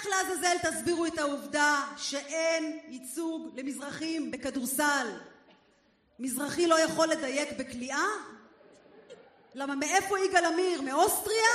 איך לעזאזל תסבירו את העובדה שאין ייצוג למזרחים בכדורסל? מזרחי לא יכול לדייק בקליעה? למה מאיפה יגאל עמיר? מאוסטריה?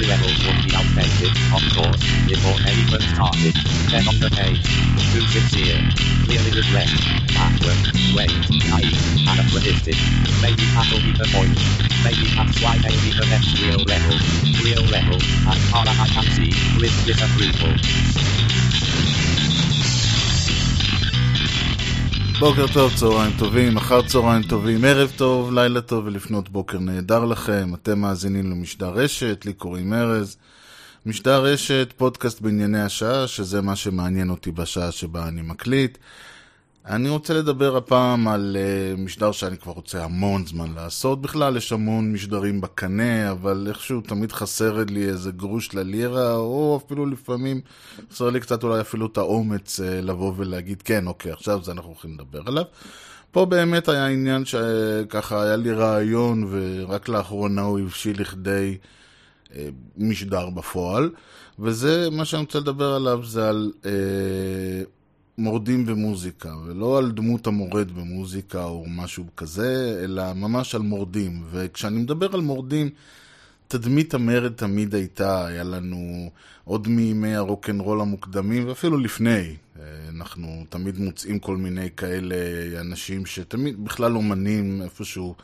The levels would be outdated, of course, before anyone started. Then on the page, too sincere, clearly regret, backward, wait, naive, anachronistic. Maybe that'll be the point. Maybe that's why they be the next real level. Real level, as far as I can see, with disapproval. בוקר טוב, צהריים טובים, אחר צהריים טובים, ערב טוב, לילה טוב ולפנות בוקר נהדר לכם. אתם מאזינים למשדר רשת, לי קוראים ארז. משדר רשת, פודקאסט בענייני השעה, שזה מה שמעניין אותי בשעה שבה אני מקליט. אני רוצה לדבר הפעם על uh, משדר שאני כבר רוצה המון זמן לעשות. בכלל, יש המון משדרים בקנה, אבל איכשהו תמיד חסר לי איזה גרוש ללירה, או אפילו לפעמים חסר לי קצת אולי אפילו את האומץ uh, לבוא ולהגיד, כן, אוקיי, עכשיו זה אנחנו הולכים לדבר עליו. פה באמת היה עניין שככה היה לי רעיון, ורק לאחרונה הוא הבשיל לכדי uh, משדר בפועל. וזה, מה שאני רוצה לדבר עליו זה על... Uh, מורדים במוזיקה, ולא על דמות המורד במוזיקה או משהו כזה, אלא ממש על מורדים. וכשאני מדבר על מורדים, תדמית המרד תמיד הייתה, היה לנו עוד מימי הרוקנרול המוקדמים, ואפילו לפני. אנחנו תמיד מוצאים כל מיני כאלה אנשים שתמיד, בכלל אומנים איפשהו,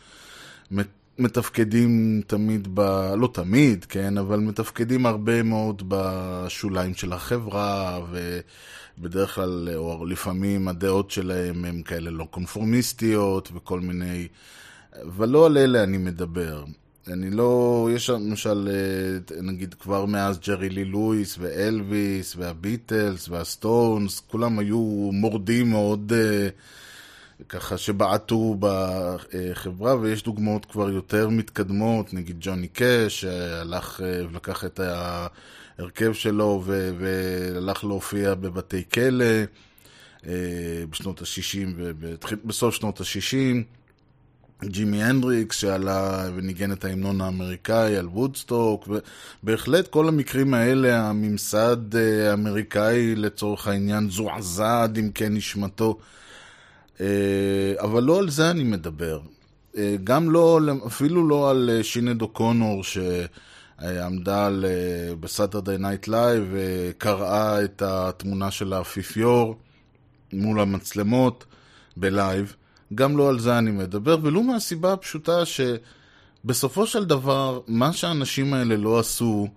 מתפקדים תמיד ב... לא תמיד, כן, אבל מתפקדים הרבה מאוד בשוליים של החברה, ו... בדרך כלל, או לפעמים הדעות שלהם הם כאלה לא קונפורמיסטיות וכל מיני... אבל לא על אלה אני מדבר. אני לא... יש למשל, נגיד כבר מאז ג'רי לי לואיס ואלוויס והביטלס והסטונס, כולם היו מורדים מאוד ככה שבעטו בחברה, ויש דוגמאות כבר יותר מתקדמות, נגיד ג'וני קאש, שהלך ולקח את ה... הרכב שלו ו- והלך להופיע בבתי כלא אה, בשנות ה-60 ובסוף שנות ה-60. ג'ימי הנדריקס שעלה וניגן את ההמנון האמריקאי על וודסטוק, ובהחלט כל המקרים האלה, הממסד אה, האמריקאי לצורך העניין זועזע עד עמקי נשמתו. אה, אבל לא על זה אני מדבר. גם לא, אפילו לא על שינייד אוקונור, ש... עמדה על, ב Saturday Night Live וקרעה את התמונה של האפיפיור מול המצלמות בלייב. גם לא על זה אני מדבר, ולו מהסיבה הפשוטה שבסופו של דבר, מה שהאנשים האלה לא עשו,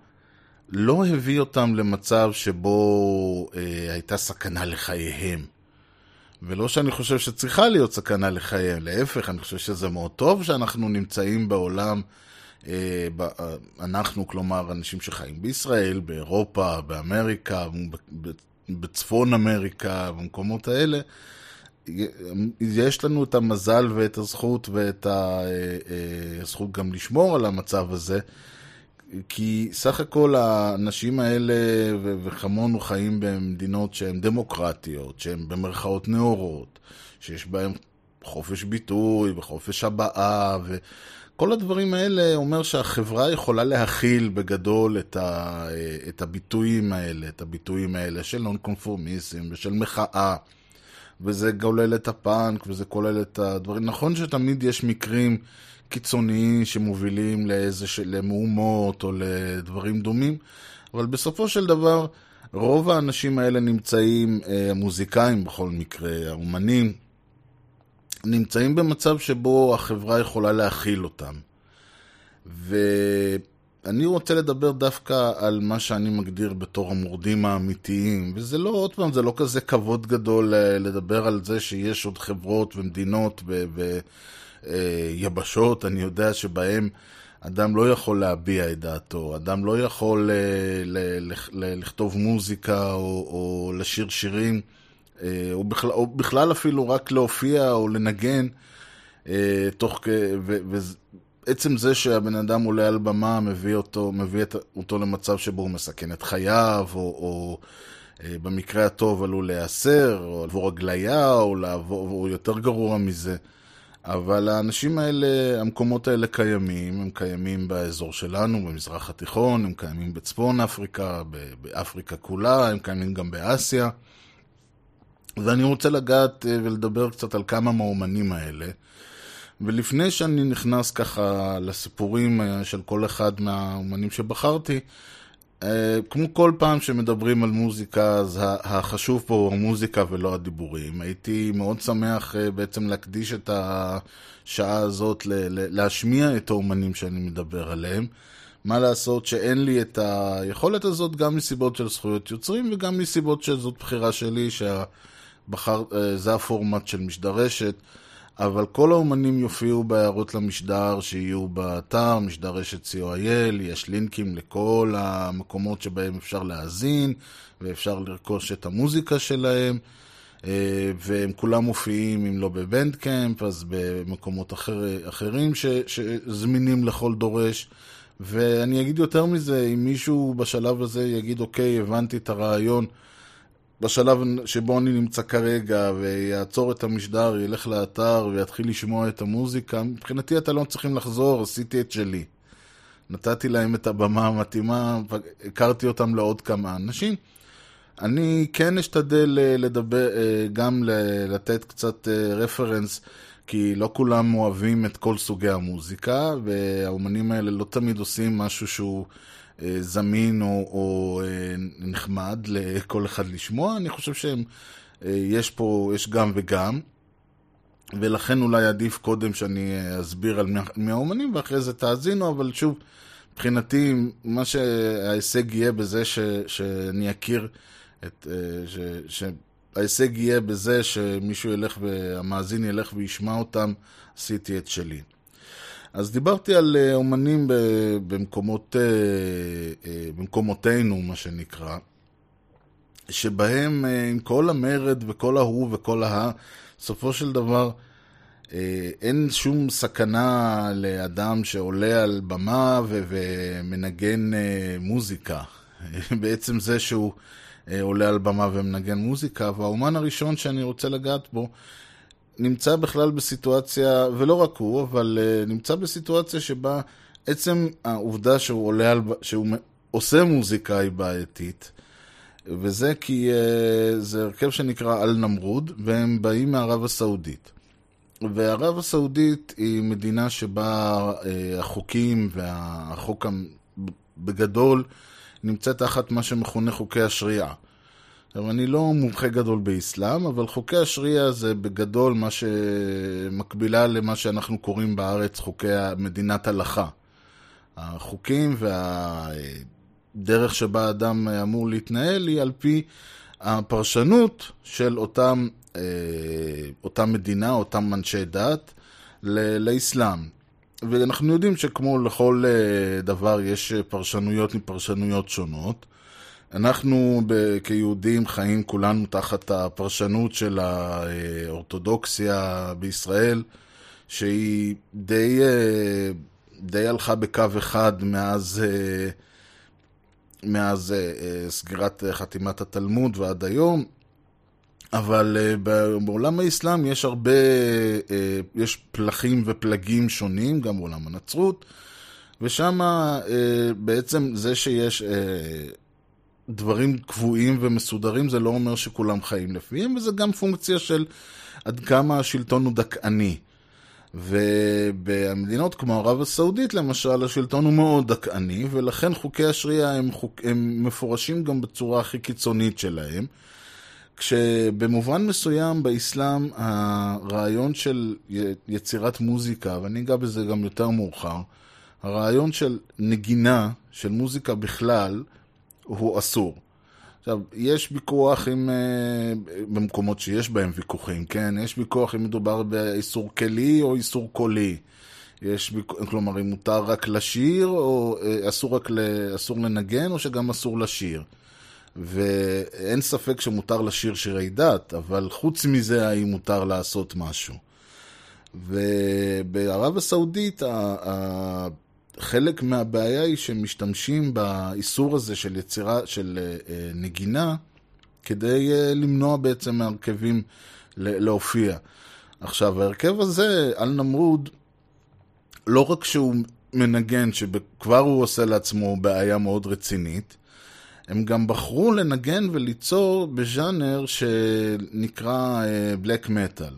לא הביא אותם למצב שבו אה, הייתה סכנה לחייהם. ולא שאני חושב שצריכה להיות סכנה לחייהם, להפך, אני חושב שזה מאוד טוב שאנחנו נמצאים בעולם אה, אנחנו, כלומר, אנשים שחיים בישראל, באירופה, באמריקה, בצפון אמריקה, במקומות האלה, יש לנו את המזל ואת הזכות ואת הזכות אה, אה, גם לשמור על המצב הזה, כי סך הכל האנשים האלה וכמונו חיים במדינות שהן דמוקרטיות, שהן במרכאות נאורות, שיש בהן חופש ביטוי וחופש הבעה, ו... כל הדברים האלה אומר שהחברה יכולה להכיל בגדול את, ה, את הביטויים האלה, את הביטויים האלה של נון קונפורמיזם ושל מחאה. וזה כולל את הפאנק וזה כולל את הדברים. נכון שתמיד יש מקרים קיצוניים שמובילים לאיזה, למהומות או לדברים דומים, אבל בסופו של דבר רוב האנשים האלה נמצאים, המוזיקאים אה, בכל מקרה, האומנים, נמצאים במצב שבו החברה יכולה להכיל אותם. ואני רוצה לדבר דווקא על מה שאני מגדיר בתור המורדים האמיתיים, וזה לא, עוד פעם, זה לא כזה כבוד גדול אה, לדבר על זה שיש עוד חברות ומדינות ויבשות, אני יודע שבהם אדם לא יכול להביע את דעתו, אדם לא יכול אה, לכתוב מוזיקה או, או לשיר שירים. אה, או בכלל, או בכלל אפילו רק להופיע או לנגן, אה, תוך, ועצם זה שהבן אדם עולה על במה מביא אותו, מביא אותו למצב שבו הוא מסכן את חייו, או, או אה, במקרה הטוב עלול להיאסר, או לעבור הגליה, או, לעבור, או יותר גרוע מזה. אבל האנשים האלה, המקומות האלה קיימים, הם קיימים באזור שלנו, במזרח התיכון, הם קיימים בצפון אפריקה, באפריקה כולה, הם קיימים גם באסיה. ואני רוצה לגעת אה, ולדבר קצת על כמה מהאומנים האלה. ולפני שאני נכנס ככה לסיפורים אה, של כל אחד מהאומנים שבחרתי, כמו כל פעם שמדברים על מוזיקה, אז החשוב פה הוא המוזיקה ולא הדיבורים. הייתי מאוד שמח בעצם להקדיש את השעה הזאת להשמיע את האומנים שאני מדבר עליהם. מה לעשות שאין לי את היכולת הזאת גם מסיבות של זכויות יוצרים וגם מסיבות שזאת בחירה שלי. בחר, אה, הפורמט של משדרשת, אבל כל האומנים יופיעו בהערות למשדר שיהיו באתר, משדר רשת co.il, יש לינקים לכל המקומות שבהם אפשר להאזין ואפשר לרכוש את המוזיקה שלהם. אה, והם כולם מופיעים, אם לא בבנדקאמפ, אז במקומות אחר, אחרים ש, שזמינים לכל דורש. ואני אגיד יותר מזה, אם מישהו בשלב הזה יגיד, אוקיי, הבנתי את הרעיון, בשלב שבו אני נמצא כרגע, ויעצור את המשדר, ילך לאתר ויתחיל לשמוע את המוזיקה, מבחינתי אתה לא צריכים לחזור, עשיתי את שלי. נתתי להם את הבמה המתאימה, הכרתי אותם לעוד כמה אנשים. אני כן אשתדל אה, לדבר, אה, גם לתת קצת רפרנס, אה, כי לא כולם אוהבים את כל סוגי המוזיקה, והאומנים האלה לא תמיד עושים משהו שהוא... אה, זמין או, או אה, נחמד לכל אחד לשמוע. אני חושב שיש אה, פה, יש גם וגם, ולכן אולי עדיף קודם שאני אסביר על מי האומנים ואחרי זה תאזינו, אבל שוב, מבחינתי, מה שההישג יהיה בזה ש, שאני אכיר את... ש, ש, ההישג יהיה בזה שמישהו ילך והמאזין ילך וישמע אותם, עשיתי את שלי. אז דיברתי על אה, אומנים במקומות, אה, אה, במקומותינו, מה שנקרא, שבהם עם כל המרד וכל ההוא וכל ההא, בסופו של דבר אין שום סכנה לאדם שעולה על במה ומנגן מוזיקה. בעצם זה שהוא עולה על במה ומנגן מוזיקה, והאומן הראשון שאני רוצה לגעת בו נמצא בכלל בסיטואציה, ולא רק הוא, אבל uh, נמצא בסיטואציה שבה עצם העובדה שהוא עולה על... שהוא עושה מוזיקה היא בעייתית. וזה כי uh, זה הרכב שנקרא אל-נמרוד, והם באים מערב הסעודית. וערב הסעודית היא מדינה שבה uh, החוקים והחוק בגדול נמצא תחת מה שמכונה חוקי השריעה. עכשיו, אני לא מומחה גדול באסלאם, אבל חוקי השריעה זה בגדול מה שמקבילה למה שאנחנו קוראים בארץ חוקי מדינת הלכה. החוקים והדרך שבה אדם אמור להתנהל היא על פי הפרשנות של אותם, אה, אותם מדינה, אותם אנשי דת, לאסלאם. ואנחנו יודעים שכמו לכל אה, דבר יש פרשנויות מפרשנויות שונות. אנחנו כיהודים חיים כולנו תחת הפרשנות של האורתודוקסיה בישראל, שהיא די, אה, די הלכה בקו אחד מאז, אה, מאז אה, סגירת חתימת התלמוד ועד היום. אבל בעולם האסלאם יש הרבה, יש פלחים ופלגים שונים, גם בעולם הנצרות, ושם בעצם זה שיש דברים קבועים ומסודרים, זה לא אומר שכולם חיים לפיהם, וזה גם פונקציה של עד כמה השלטון הוא דכאני. ובמדינות כמו ערב הסעודית, למשל, השלטון הוא מאוד דכאני, ולכן חוקי השריעה הם, חוק, הם מפורשים גם בצורה הכי קיצונית שלהם. כשבמובן מסוים באסלאם הרעיון של יצירת מוזיקה, ואני אגע בזה גם יותר מאוחר, הרעיון של נגינה, של מוזיקה בכלל, הוא אסור. עכשיו, יש ויכוח עם, uh, במקומות שיש בהם ויכוחים, כן? יש ויכוח אם מדובר באיסור כלי או איסור קולי. יש, כלומר, אם מותר רק לשיר, או uh, אסור רק ל, אסור לנגן, או שגם אסור לשיר. ואין ספק שמותר לשיר שירי דת, אבל חוץ מזה, האם מותר לעשות משהו. ובערב הסעודית, חלק מהבעיה היא שמשתמשים באיסור הזה של יצירה, של אה, נגינה, כדי אה, למנוע בעצם מהרכבים להופיע. עכשיו, ההרכב הזה, על נמרוד, לא רק שהוא מנגן, שכבר הוא עושה לעצמו בעיה מאוד רצינית, הם גם בחרו לנגן וליצור בז'אנר שנקרא בלק מטאל.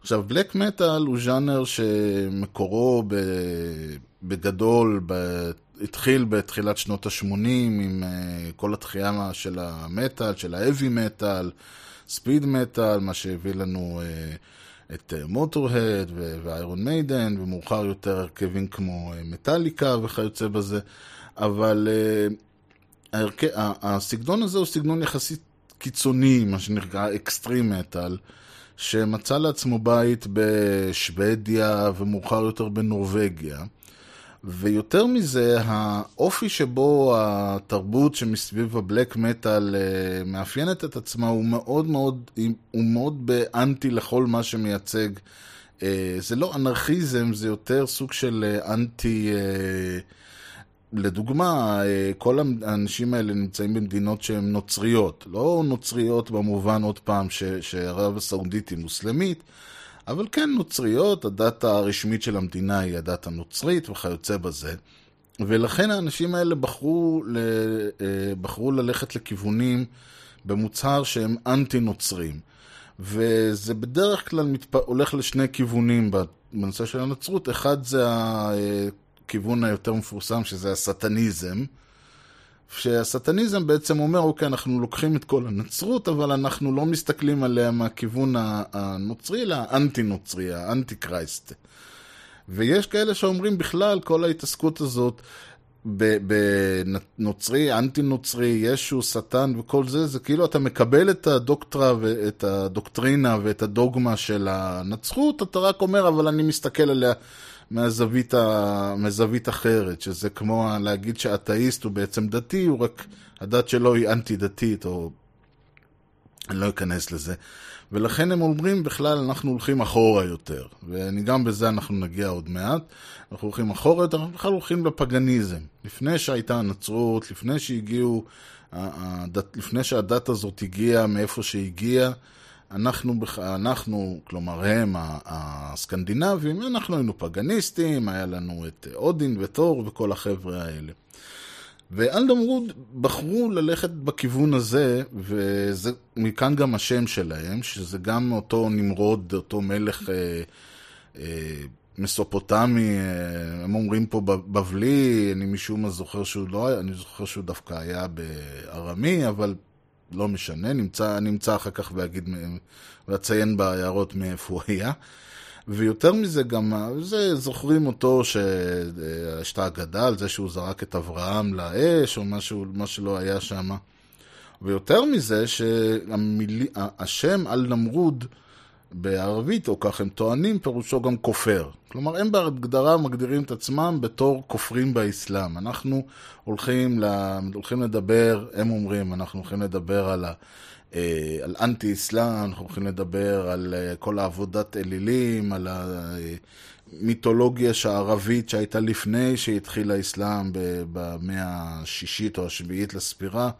עכשיו, בלק מטאל הוא ז'אנר שמקורו ב... בגדול, ב... התחיל בתחילת שנות ה-80 עם uh, כל התחייה של המטאל, של האבי מטאל, ספיד מטאל, מה שהביא לנו uh, את מוטורהד uh, ואיירון מיידן, ומאוחר יותר הרכבים כמו uh, מטאליקה וכיוצא בזה, אבל uh, ההרכ... הסגנון הזה הוא סגנון יחסית קיצוני, מה שנקרא אקסטרים מטאל. שמצא לעצמו בית בשוודיה ומאוחר יותר בנורבגיה. ויותר מזה, האופי שבו התרבות שמסביב הבלק מטאל אה, מאפיינת את עצמה הוא מאוד מאוד, הוא מאוד באנטי לכל מה שמייצג. אה, זה לא אנרכיזם, זה יותר סוג של אה, אנטי... לדוגמה, כל האנשים האלה נמצאים במדינות שהן נוצריות. לא נוצריות במובן, עוד פעם, שערב הסעודית היא מוסלמית, אבל כן נוצריות, הדת הרשמית של המדינה היא הדת הנוצרית וכיוצא בזה. ולכן האנשים האלה בחרו, ל... אה, בחרו ללכת לכיוונים במוצהר שהם אנטי-נוצרים. וזה בדרך כלל מתפ... הולך לשני כיוונים בנושא של הנצרות. אחד זה הכיוון היותר מפורסם, שזה הסטניזם. שהסטניזם בעצם אומר, אוקיי, אנחנו לוקחים את כל הנצרות, אבל אנחנו לא מסתכלים עליה מהכיוון הנוצרי, אלא האנטי-נוצרי, האנטי-קרייסט. ויש כאלה שאומרים בכלל, כל ההתעסקות הזאת בנוצרי, אנטי-נוצרי, ישו, שטן וכל זה, זה כאילו אתה מקבל את הדוקטרה ואת הדוקטרינה ואת הדוגמה של הנצרות, אתה רק אומר, אבל אני מסתכל עליה מהזווית, ה... מהזווית אחרת, שזה כמו להגיד שאתאיסט הוא בעצם דתי, הוא רק, הדת שלו היא אנטי-דתית, או... אני לא אכנס לזה. ולכן הם אומרים, בכלל, אנחנו הולכים אחורה יותר. וגם בזה אנחנו נגיע עוד מעט. אנחנו הולכים אחורה יותר, אנחנו בכלל הולכים לפגניזם. לפני שהייתה הנצרות, לפני שהגיעו, הדת, לפני שהדת הזאת הגיעה מאיפה שהגיעה, אנחנו, אנחנו, כלומר הם, הסקנדינבים, אנחנו היינו פגניסטים, היה לנו את אודין ותור וכל החבר'ה האלה. ואלדמרוד בחרו ללכת בכיוון הזה, ומכאן גם השם שלהם, שזה גם אותו נמרוד, אותו מלך אה, אה, מסופוטמי, אה, הם אומרים פה בבלי, אני משום מה זוכר שהוא לא היה, אני זוכר שהוא דווקא היה בארמי, אבל לא משנה, נמצא, נמצא אחר כך ואגיד, ואציין בהערות מאיפה הוא היה. ויותר מזה גם, זה, זוכרים אותו שהשתה אגדה על זה שהוא זרק את אברהם לאש, או משהו, מה שלא היה שם. ויותר מזה, שהשם על נמרוד בערבית, או כך הם טוענים, פירושו גם כופר. כלומר, הם בהגדרה מגדירים את עצמם בתור כופרים באסלאם. אנחנו הולכים, ל... הולכים לדבר, הם אומרים, אנחנו הולכים לדבר על, ה... אה, על אנטי-אסלאם, אנחנו הולכים לדבר על אה, כל העבודת אלילים, על המיתולוגיה הערבית שהייתה לפני שהתחיל האסלאם במאה השישית או השביעית לספירה.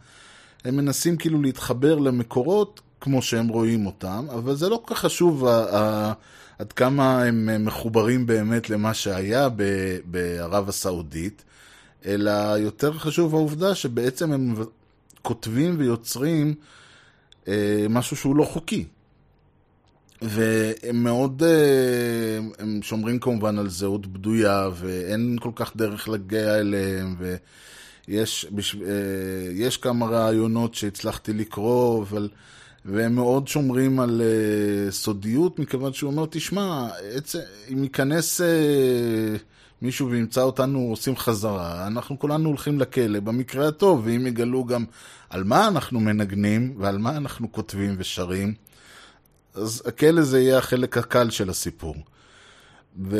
הם מנסים כאילו להתחבר למקורות כמו שהם רואים אותם, אבל זה לא כל כך חשוב עד כמה הם מחוברים באמת למה שהיה בערב הסעודית, אלא יותר חשוב העובדה שבעצם הם כותבים ויוצרים אה, משהו שהוא לא חוקי. והם מאוד, אה, הם שומרים כמובן על זהות בדויה, ואין כל כך דרך להגיע אליהם, ויש אה, יש כמה רעיונות שהצלחתי לקרוא, אבל... והם מאוד שומרים על uh, סודיות, מכיוון שהוא אומר, תשמע, עצ... אם ייכנס uh, מישהו וימצא אותנו עושים חזרה, אנחנו כולנו הולכים לכלא, במקרה הטוב, ואם יגלו גם על מה אנחנו מנגנים ועל מה אנחנו כותבים ושרים, אז הכלא זה יהיה החלק הקל של הסיפור. ו...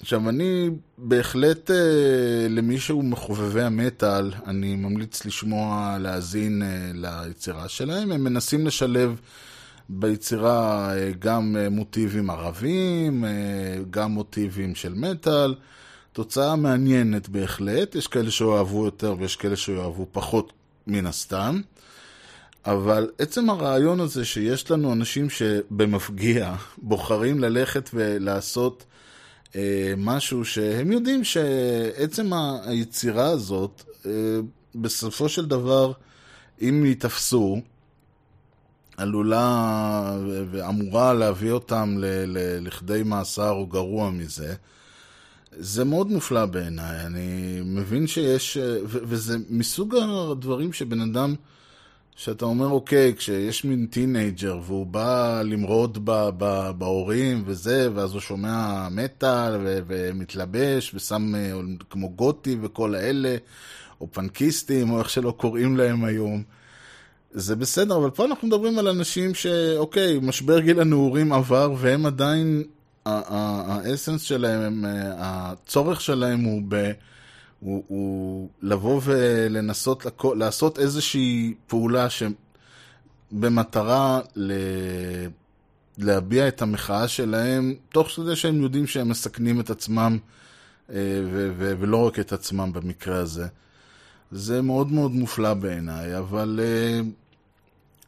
עכשיו, אני בהחלט, אה, למי שהוא מחובבי המטאל, אני ממליץ לשמוע, להאזין אה, ליצירה שלהם. הם מנסים לשלב ביצירה אה, גם אה, מוטיבים ערביים, אה, גם מוטיבים של מטאל. תוצאה מעניינת בהחלט, יש כאלה שאוהבו יותר ויש כאלה שאוהבו פחות מן הסתם. אבל עצם הרעיון הזה שיש לנו אנשים שבמפגיע בוחרים ללכת ולעשות משהו שהם יודעים שעצם היצירה הזאת, אה, בסופו של דבר, אם ייתפסו, עלולה ואמורה להביא אותם ל- ל- לכדי מאסר או גרוע מזה. זה מאוד מופלא בעיניי, אני מבין שיש, ו- וזה מסוג הדברים שבן אדם, שאתה אומר, אוקיי, כשיש מין teenager והוא בא למרוד בהורים וזה, ואז הוא שומע מטאל ומתלבש ושם אה, כמו גותי וכל האלה, או פנקיסטים, או איך שלא קוראים להם היום. זה בסדר, אבל פה אנחנו מדברים על אנשים שאוקיי, משבר גיל הנעורים עבר, והם עדיין, האסנס שלהם, הצורך שלהם הוא, ב, הוא, הוא לבוא ולנסות לעשות איזושהי פעולה שבמטרה ל... להביע את המחאה שלהם, תוך כדי שהם יודעים שהם מסכנים את עצמם, ו- ו- ולא רק את עצמם במקרה הזה. זה מאוד מאוד מופלא בעיניי, אבל uh,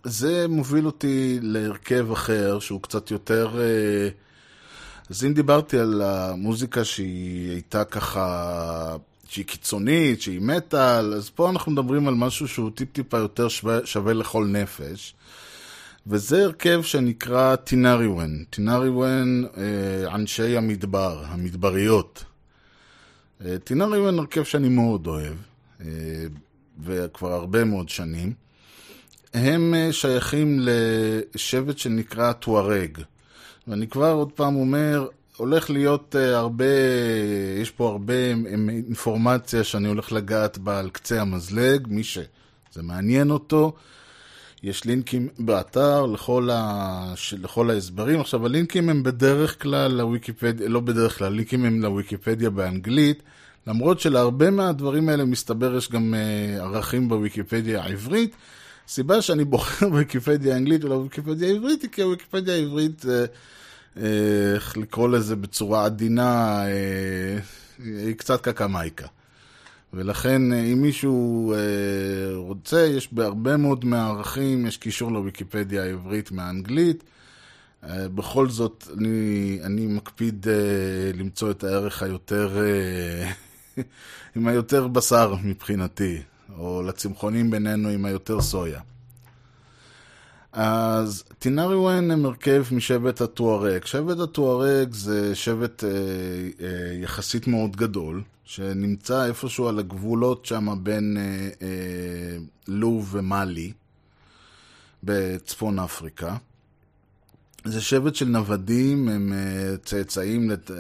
זה מוביל אותי להרכב אחר, שהוא קצת יותר... Uh, אז אם דיברתי על המוזיקה שהיא הייתה ככה, שהיא קיצונית, שהיא מטאל, אז פה אנחנו מדברים על משהו שהוא טיפ-טיפה יותר שווה, שווה לכל נפש. וזה הרכב שנקרא טינאריוון. טינאריוון, אה, אנשי המדבר, המדבריות. אה, טינאריוון הרכב שאני מאוד אוהב. וכבר הרבה מאוד שנים. הם שייכים לשבט שנקרא טוארג. ואני כבר עוד פעם אומר, הולך להיות הרבה, יש פה הרבה אינפורמציה שאני הולך לגעת בה על קצה המזלג, מי שזה מעניין אותו. יש לינקים באתר לכל, ה... לכל ההסברים. עכשיו, הלינקים הם בדרך כלל לוויקיפדיה, לא בדרך כלל, הלינקים הם לוויקיפדיה באנגלית. למרות שלהרבה מהדברים האלה מסתבר יש גם uh, ערכים בוויקיפדיה העברית. סיבה שאני בוחר בוויקיפדיה האנגלית ולא בוויקיפדיה העברית היא כי הוויקיפדיה העברית, איך לקרוא לזה בצורה עדינה, uh, היא קצת קקמייקה. ולכן אם מישהו uh, רוצה, יש בהרבה מאוד מהערכים, יש קישור לוויקיפדיה העברית מהאנגלית. בכל זאת, אני, אני מקפיד למצוא את הערך היותר... עם היותר בשר מבחינתי, או לצמחונים בינינו עם היותר סויה. אז טינאריוון הם הרכב משבט הטוארג. שבט הטוארג זה שבט אה, אה, יחסית מאוד גדול, שנמצא איפשהו על הגבולות שם בין אה, אה, לוב ומאלי, בצפון אפריקה. זה שבט של נוודים, הם uh, צאצאים, לת... uh,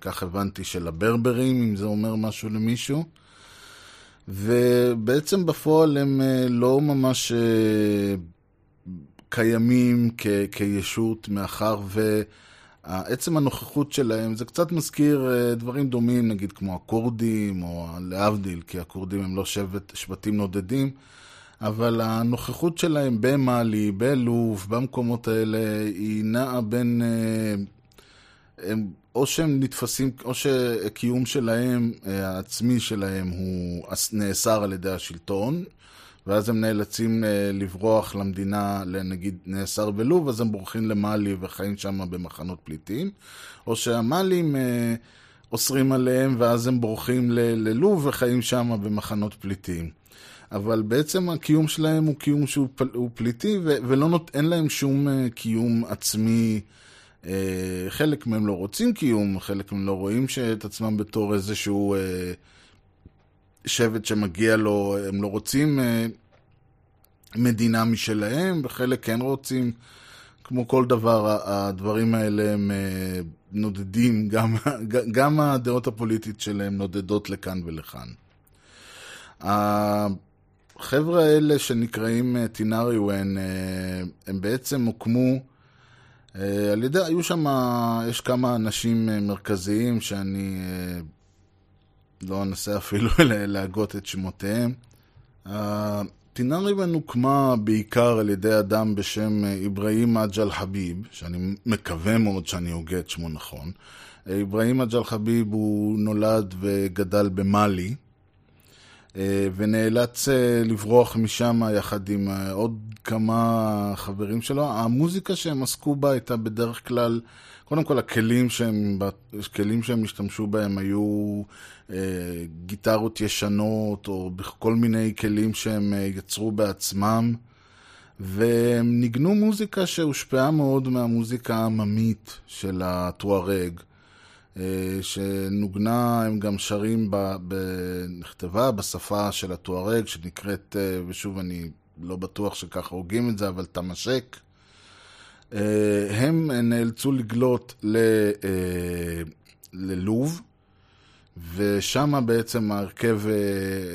כך הבנתי, של הברברים, אם זה אומר משהו למישהו. ובעצם בפועל הם uh, לא ממש uh, קיימים כ... כישות, מאחר ועצם הנוכחות שלהם, זה קצת מזכיר uh, דברים דומים, נגיד כמו הכורדים, או להבדיל, כי הכורדים הם לא שבט, שבטים נודדים. אבל הנוכחות שלהם במאלי, בלוב, במקומות האלה, היא נעה בין... הם, או שהם נתפסים, או שהקיום שלהם, העצמי שלהם, הוא נאסר על ידי השלטון, ואז הם נאלצים לברוח למדינה, נגיד נאסר בלוב, אז הם בורחים למאלי וחיים שם במחנות פליטים, או שהמאלים אוסרים עליהם, ואז הם בורחים ללוב וחיים שם במחנות פליטים. אבל בעצם הקיום שלהם הוא קיום שהוא פל, פליטי, ו, ואין נות, להם שום uh, קיום עצמי. Uh, חלק מהם לא רוצים קיום, חלק מהם לא רואים את עצמם בתור איזשהו uh, שבט שמגיע לו, הם לא רוצים uh, מדינה משלהם, וחלק כן רוצים. כמו כל דבר, הדברים האלה הם uh, נודדים, גם, גם הדעות הפוליטית שלהם נודדות לכאן ולכאן. החבר'ה האלה שנקראים טינאריוון, הם בעצם הוקמו על ידי, היו שם, יש כמה אנשים מרכזיים שאני לא אנסה אפילו להגות את שמותיהם. טינאריוון הוקמה בעיקר על ידי אדם בשם אברהים אג'ל חביב, שאני מקווה מאוד שאני הוגה את שמו נכון. אברהים אג'ל חביב הוא נולד וגדל במאלי. אה, ונאלץ אה, לברוח משם יחד עם אה, עוד כמה חברים שלו. המוזיקה שהם עסקו בה הייתה בדרך כלל, קודם כל הכלים שהם, הכלים שהם השתמשו בהם היו גיטרות ישנות, או כל מיני כלים שהם יצרו בעצמם. והם ניגנו מוזיקה שהושפעה מאוד מהמוזיקה העממית של הטוארג. אה, שנוגנה, הם גם שרים, ב, ב, נכתבה בשפה של הטוארג, שנקראת, אה, ושוב, אני לא בטוח שככה הוגים את זה, אבל תמשק. אה, הם נאלצו לגלות ל, ללוב, ושם בעצם ההרכב,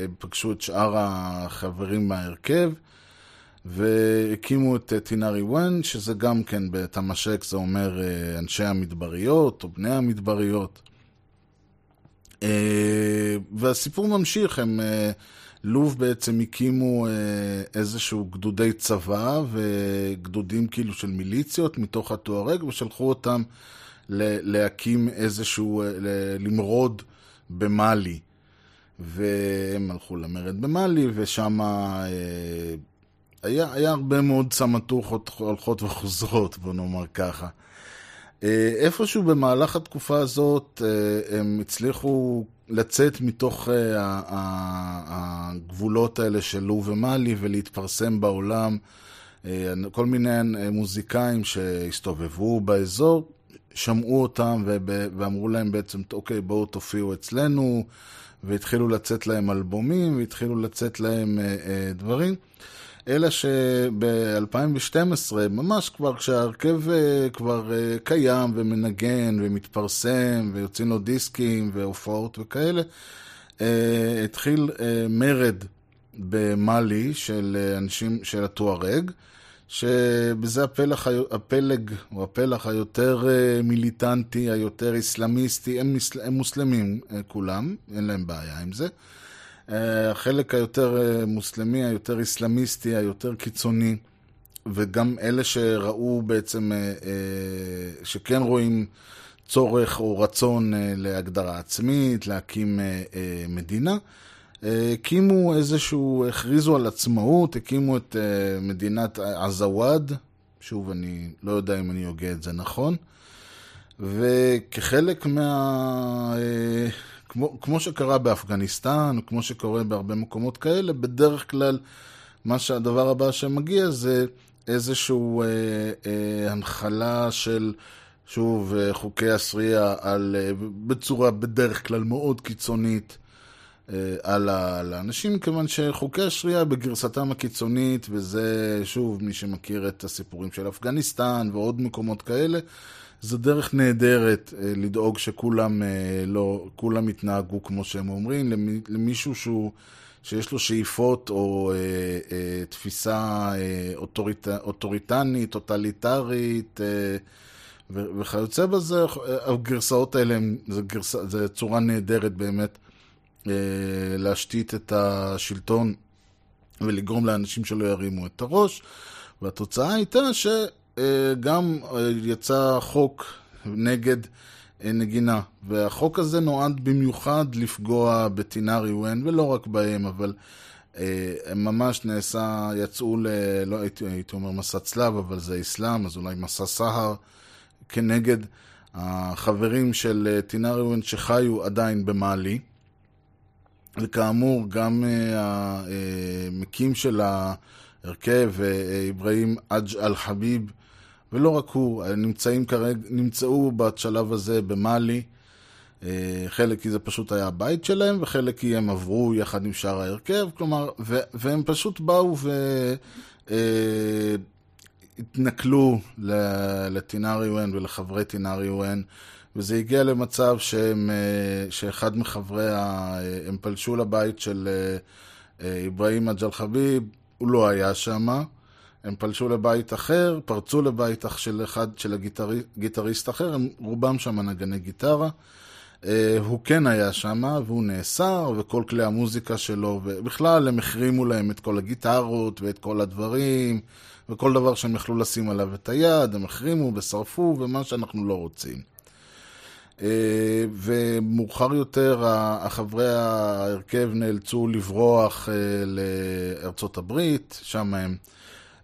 הם פגשו את שאר החברים מההרכב. והקימו את אה, טינארי ון, שזה גם כן בתמשק, זה אומר אה, אנשי המדבריות או בני המדבריות. אה, והסיפור ממשיך, הם, לוב בעצם הקימו איזשהו גדודי צבא וגדודים כאילו של מיליציות מתוך הטוארג ושלחו אותם להקים איזשהו, למרוד במאלי. והם הלכו למרד במאלי, ושם היה, היה הרבה מאוד סמטוחות הולכות וחוזרות, בוא נאמר ככה. אה, איפשהו במהלך התקופה הזאת אה, הם הצליחו לצאת מתוך אה, הגבולות האלה של לו ומאלי ולהתפרסם בעולם. כל מיני מוזיקאים שהסתובבו באזור, שמעו אותם ואמרו להם בעצם, אוקיי, בואו תופיעו אצלנו, והתחילו לצאת להם אלבומים, והתחילו לצאת להם דברים. אלא שב-2012, ממש כבר כשההרכב אה, כבר אה, קיים ומנגן ומתפרסם ויוצאים לו דיסקים והופעות וכאלה, אה, התחיל מרד במאלי של אנשים, של הטוארג, שבזה הפלח, הפלג, או הפלח היותר מיליטנטי, היותר איסלאמיסטי, הם, הם מוסלמים כולם, אין להם בעיה עם זה. אה, החלק היותר אה, מוסלמי, היותר איסלאמיסטי, היותר קיצוני, וגם אלה שראו בעצם, אה, שכן רואים צורך או רצון להגדרה עצמית, להקים מדינה, הקימו איזשהו, הכריזו על עצמאות, הקימו את מדינת עזוואד, שוב, אני לא יודע אם אני הוגה את זה נכון, וכחלק מה... כמו, כמו שקרה באפגניסטן, כמו שקורה בהרבה מקומות כאלה, בדרך כלל מה שהדבר הבא שמגיע זה איזשהו אה, אה, הנחלה של, שוב, אה, חוקי הסרייה על, אה, בצורה בדרך כלל מאוד קיצונית. אה, על האנשים, כיוון שחוקי השריעה בגרסתם הקיצונית, וזה, שוב, מי שמכיר את הסיפורים של אפגניסטן ועוד מקומות כאלה, זו דרך נהדרת אה, לדאוג שכולם אה, לא, כולם יתנהגו כמו שהם אומרים, למישהו שהוא, שיש לו שאיפות או אה, אה, תפיסה אה, אוטוריט, אוטוריטנית, טוטליטרית אה, וכיוצא בזה, הגרסאות האלה זו, גרסה, זו צורה נהדרת באמת להשתית את השלטון ולגרום לאנשים שלא ירימו את הראש. והתוצאה הייתה ש... אה, אה, יצא חוק נגד אה, נגינה, והחוק הזה נועד במיוחד לפגוע בטינארי ון, ולא רק בהם, אבל ממש נעשה, יצאו ל... לא הייתי, הייתי אומר מסע צלב, אבל זה אסלאם, אז אולי מסע סהר, כנגד החברים של טינארי ון שחיו עדיין במאלי. וכאמור, גם המקים של ההרכב, אברהים אג' אל-חביב, ולא רק הוא, נמצאים כרגע, נמצאו בשלב הזה במאלי, אה, חלק כי זה פשוט היה הבית שלהם, וחלק כי הם עברו יחד עם שאר ההרכב, כלומר, ו- והם פשוט באו והתנכלו אה, לטינארי ון ולחברי טינארי ון, וזה הגיע למצב שהם, אה, שאחד מחברי, ה... הם פלשו לבית של אברהים אג'ל חביב, הוא לא היה שם. הם פלשו לבית אחר, פרצו לבית של אחד, של הגיטריסט אחר, הם רובם שם נגני גיטרה. אה, הוא כן היה שם, והוא נאסר, וכל כלי המוזיקה שלו, ובכלל הם החרימו להם את כל הגיטרות ואת כל הדברים, וכל דבר שהם יכלו לשים עליו את היד, הם החרימו ושרפו, ומה שאנחנו לא רוצים. אה, ומאוחר יותר החברי ההרכב נאלצו לברוח אה, לארצות הברית, שם הם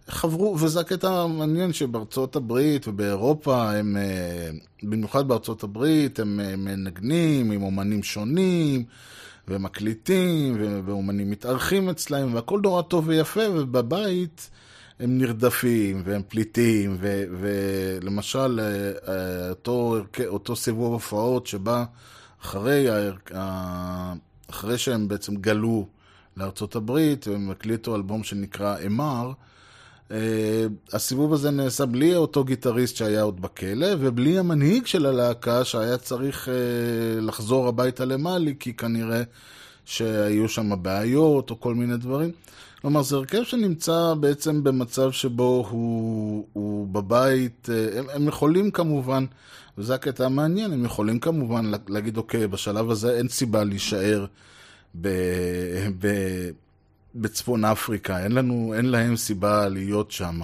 חברו, וזה הקטע המעניין שבארצות הברית ובאירופה, הם, אה, במיוחד בארצות הברית, הם מנגנים עם אומנים שונים. ומקליטים, ואומנים מתארחים אצלהם, והכל נורא טוב ויפה, ובבית הם נרדפים, והם פליטים, ו, ולמשל, אה, אה, אותו, אותו סיבוב הופעות שבא אחרי, אחרי שהם בעצם גלו לארצות הברית, הם הקליטו אלבום שנקרא אמר, אה, הסיבוב הזה נעשה בלי אותו גיטריסט שהיה עוד בכלא, ובלי המנהיג של הלהקה שהיה צריך לחזור הביתה למאלי, כי כנראה שהיו שם בעיות או כל מיני דברים. כלומר, זה הרכב שנמצא בעצם במצב שבו הוא, הוא בבית, אה, הם, הם יכולים כמובן, וזה הקטע המעניין, הם יכולים כמובן להגיד, אוקיי, בשלב הזה אין סיבה להישאר ב, ב, בצפון אפריקה, אין, לנו, אין להם סיבה להיות שם.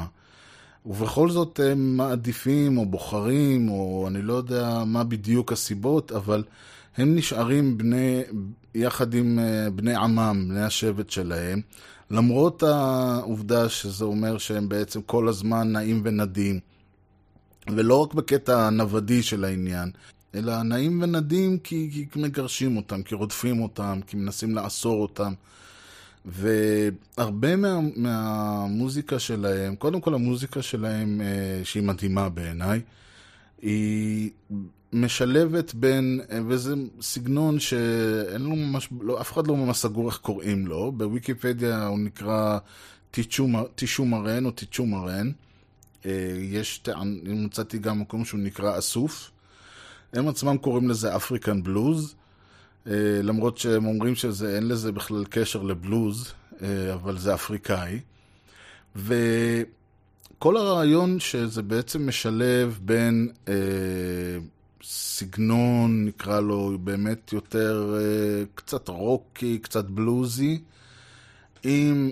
ובכל זאת הם מעדיפים או בוחרים, או אני לא יודע מה בדיוק הסיבות, אבל הם נשארים בני, יחד עם אה, בני עמם, בני השבט שלהם. למרות העובדה שזה אומר שהם בעצם כל הזמן נעים ונדים, ולא רק בקטע הנוודי של העניין, אלא נעים ונדים כי, כי מגרשים אותם, כי רודפים אותם, כי מנסים לאסור אותם. והרבה מה, מהמוזיקה שלהם, קודם כל המוזיקה שלהם, אה, שהיא מדהימה בעיניי, היא משלבת בין, וזה סגנון שאין לו ממש, לא, אף אחד לא ממש סגור איך קוראים לו, בוויקיפדיה הוא נקרא טישומרן או טיצ'ומרן. אה, יש, אני מצאתי גם מקום שהוא נקרא אסוף. הם עצמם קוראים לזה אפריקן בלוז, אה, למרות שהם אומרים שאין לזה בכלל קשר לבלוז, אה, אבל זה אפריקאי. וכל הרעיון שזה בעצם משלב בין אה, סגנון, נקרא לו, באמת יותר אה, קצת רוקי, קצת בלוזי, עם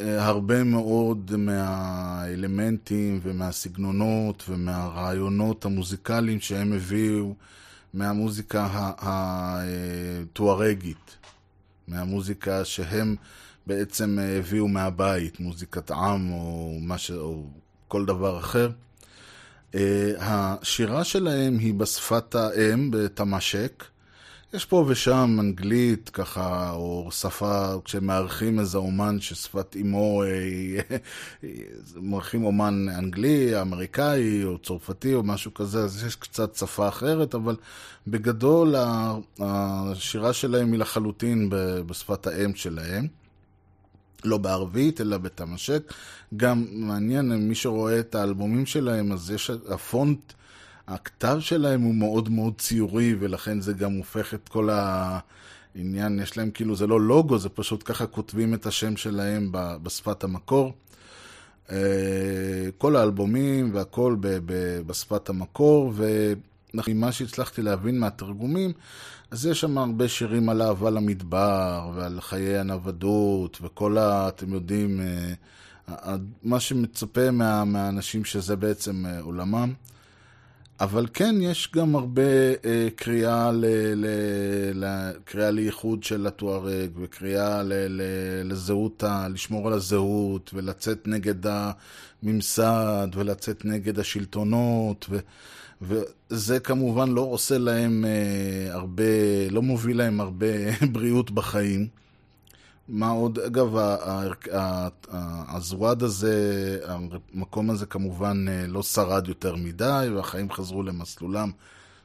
אה, הרבה מאוד מהאלמנטים ומהסגנונות ומהרעיונות המוזיקליים שהם הביאו מהמוזיקה הטוארגית, מהמוזיקה שהם בעצם הביאו מהבית, מוזיקת עם או, ש... או כל דבר אחר. אה, השירה שלהם היא בשפת האם, בתמשק. יש פה ושם אנגלית, ככה, או שפה, כשמארחים איזה אומן ששפת אימו, אה, מארחים אומן אנגלי, אמריקאי, או צרפתי, או משהו כזה, אז יש קצת שפה אחרת, אבל בגדול השירה שלהם היא לחלוטין בשפת האם שלהם. לא בערבית, אלא בתמשק. גם מעניין, מי שרואה את האלבומים שלהם, אז יש הפונט, הכתב שלהם הוא מאוד מאוד ציורי, ולכן זה גם הופך את כל העניין, יש להם כאילו, זה לא לוגו, זה פשוט ככה כותבים את השם שלהם בשפת המקור. אה, כל האלבומים והכל בשפת המקור, וממה שהצלחתי להבין מהתרגומים, אז יש שם הרבה שירים על אהבה למדבר, ועל חיי הנוודות, וכל ה... אתם יודעים, אה, מה שמצפה מה, מהאנשים שזה בעצם אה, עולמם. אבל כן, יש גם הרבה אה, קריאה, ל, ל, ל, קריאה לייחוד של הטוארג, וקריאה ל, ל, לזהות, ה, לשמור על הזהות, ולצאת נגד הממסד, ולצאת נגד השלטונות, ו... וזה כמובן לא עושה להם אה, הרבה, לא מוביל להם הרבה בריאות בחיים. מה עוד, אגב, הזוואד הזה, המקום הזה כמובן אה, לא שרד יותר מדי, והחיים חזרו למסלולם,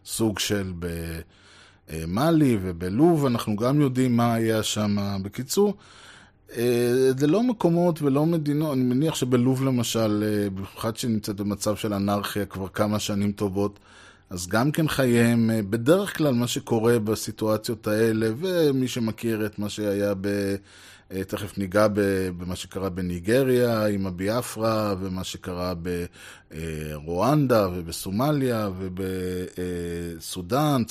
סוג של במאלי ובלוב, אנחנו גם יודעים מה היה שם. בקיצור, אה, זה לא מקומות ולא מדינות, אני מניח שבלוב למשל, אה, במיוחד שנמצאת במצב של אנרכיה כבר כמה שנים טובות, אז גם כן חייהם, אה, בדרך כלל מה שקורה בסיטואציות האלה, ומי שמכיר את מה שהיה ב... תכף ניגע במה שקרה בניגריה עם הביאפרה, ומה שקרה ברואנדה ובסומליה ובסודאן,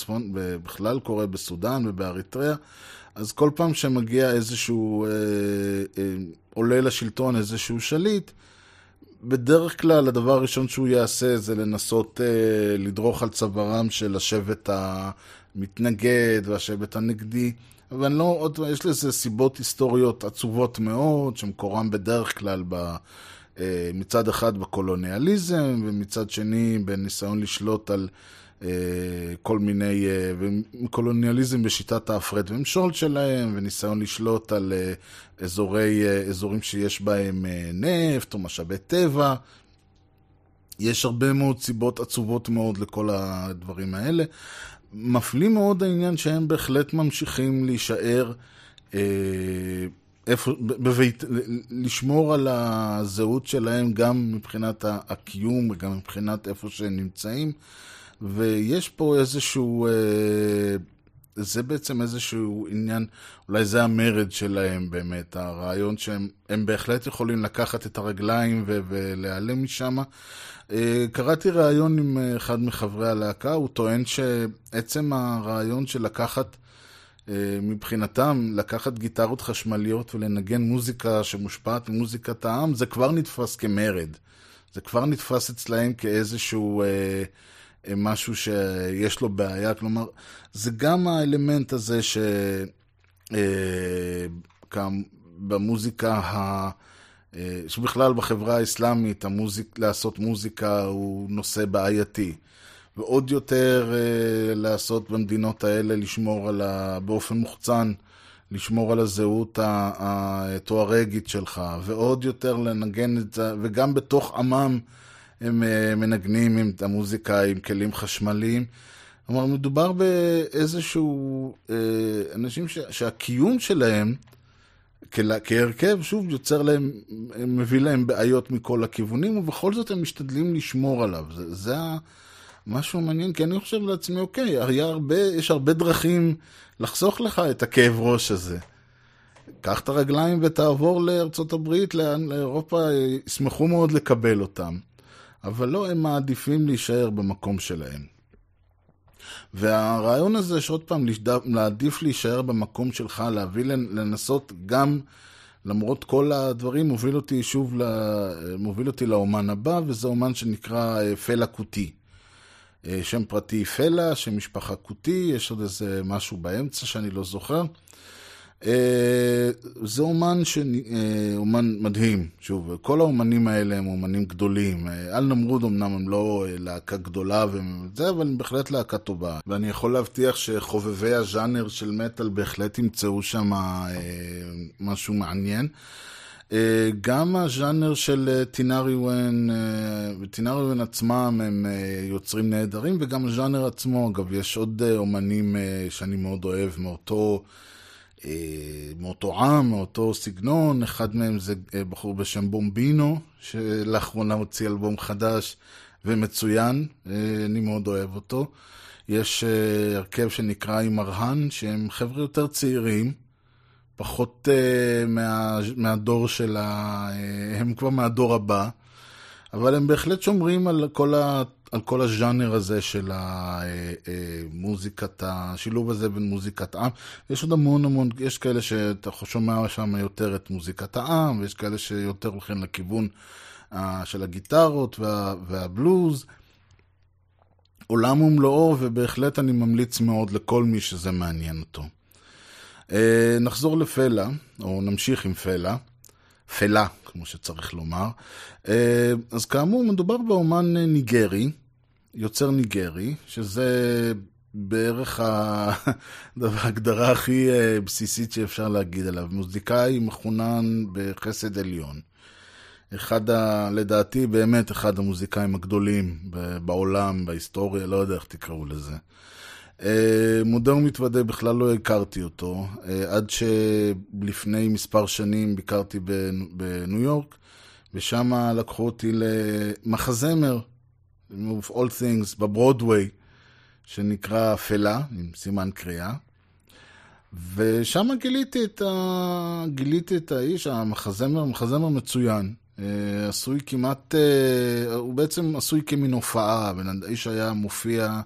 בכלל קורה בסודאן ובאריתריאה. אז כל פעם שמגיע איזשהו, אה, אה, עולה לשלטון איזשהו שליט, בדרך כלל הדבר הראשון שהוא יעשה זה לנסות אה, לדרוך על צווארם של השבט המתנגד והשבט הנגדי. אבל אני לא, עוד, יש לזה סיבות היסטוריות עצובות מאוד, שמקורם בדרך כלל ב, אה, מצד אחד בקולוניאליזם, ומצד שני בניסיון לשלוט על כל מיני, אה, קולוניאליזם בשיטת ההפרד ומשול שלהם, וניסיון לשלוט על אה, אזורי, אה, אזורים שיש בהם אה, נפט או משאבי טבע. יש הרבה מאוד סיבות עצובות מאוד לכל הדברים האלה. מפליא מאוד העניין שהם בהחלט ממשיכים להישאר, אה, איפה, בבית, לשמור על הזהות שלהם גם מבחינת הקיום וגם מבחינת איפה שהם נמצאים. ויש פה איזשהו, אה, זה בעצם איזשהו עניין, אולי זה המרד שלהם באמת, הרעיון שהם בהחלט יכולים לקחת את הרגליים ו- ולהיעלם משם. אה, קראתי ראיון עם אה, אחד מחברי הלהקה, הוא טוען שעצם הרעיון של לקחת, מבחינתם, לקחת גיטרות חשמליות ולנגן מוזיקה שמושפעת ממוזיקת העם, זה כבר נתפס כמרד. זה כבר נתפס אצלהם כאיזשהו אה, משהו שיש לו בעיה. כלומר, זה גם האלמנט הזה ש... אה, ה... אה, שבכלל בחברה האסלאמית המוזיק, לעשות מוזיקה הוא נושא בעייתי. ועוד יותר אה, לעשות במדינות האלה, לשמור על ה... באופן מוחצן, לשמור על הזהות התוארגית שלך, ועוד יותר לנגן את זה, וגם בתוך עמם הם אה, מנגנים עם המוזיקה עם כלים חשמליים. כלומר, מדובר באיזשהו אנשים ש... שהקיום שלהם כהרכב, שוב, יוצר להם, מביא להם בעיות מכל הכיוונים, ובכל זאת הם משתדלים לשמור עליו. זה, זה משהו מעניין, כי אני חושב לעצמי, אוקיי, הרבה, יש הרבה דרכים לחסוך לך את הכאב ראש הזה. קח את הרגליים ותעבור לארצות הברית, לאירופה, ישמחו מאוד לקבל אותם. אבל לא, הם מעדיפים להישאר במקום שלהם. והרעיון הזה, שעוד פעם, להעדיף להישאר במקום שלך, להביא, לנסות גם, למרות כל הדברים, מוביל אותי שוב, מוביל אותי לאומן הבא, וזה אומן שנקרא אה, פלה קוטי. אה, שם פרטי פלה, שם משפחה קוטי, יש עוד איזה משהו באמצע שאני לא זוכר. אה, זה אומן, ש... אה, אומן מדהים, שוב, כל האומנים האלה הם אומנים גדולים. אה, אל נמרוד אמנם הם לא להקה גדולה וזה, אבל הם בהחלט להקה טובה. ואני יכול להבטיח שחובבי הז'אנר של מטאל בהחלט ימצאו שם משהו מעניין. גם הז'אנר של טינארי ון, וטינארי ון עצמם הם יוצרים נהדרים, וגם הז'אנר עצמו, אגב, יש עוד אומנים שאני מאוד אוהב מאותו... אה, מאותו עם, מאותו סגנון, אחד מהם זה אה, בחור בשם בומבינו, שלאחרונה הוציא אלבום חדש ומצוין, אה, אני מאוד אוהב אותו. יש הרכב שנקרא עם ארהן, שהם חבר'ה יותר צעירים, פחות מה, מהדור של ה... הם כבר מהדור הבא, אבל הם בהחלט שומרים על כל ה... על כל הז'אנר הזה של המוזיקת, השילוב הזה בין מוזיקת עם. יש עוד המון המון, יש כאלה שאתה שומע שם יותר את מוזיקת העם, ויש כאלה שיותר הולכים לכיוון של הגיטרות וה, והבלוז. עולם ומלואו, ובהחלט אני ממליץ מאוד לכל מי שזה מעניין אותו. אה, נחזור לפלה, או נמשיך עם פלה. פלה, כמו שצריך לומר. אה, אז כאמור, מדובר באומן ניגרי, יוצר ניגרי, שזה בערך ההגדרה הכי אה, בסיסית שאפשר להגיד עליו. מוזיקאי מחונן בחסד עליון. אחד, ה, לדעתי, באמת אחד המוזיקאים הגדולים בעולם, בהיסטוריה, לא יודע איך תקראו לזה. אה, מודה ומתוודה, בכלל לא הכרתי אותו, אה, עד שלפני מספר שנים ביקרתי בניו יורק, ושם לקחו אותי למחזמר of all things, בברודוויי, שנקרא אפלה, עם סימן קריאה. ושם גיליתי ה... גיליתי את האיש, המחזמר, מחזמר מצוין. אה, עשוי כמעט, אה, הוא בעצם עשוי כמין הופעה, האיש היה מופיע,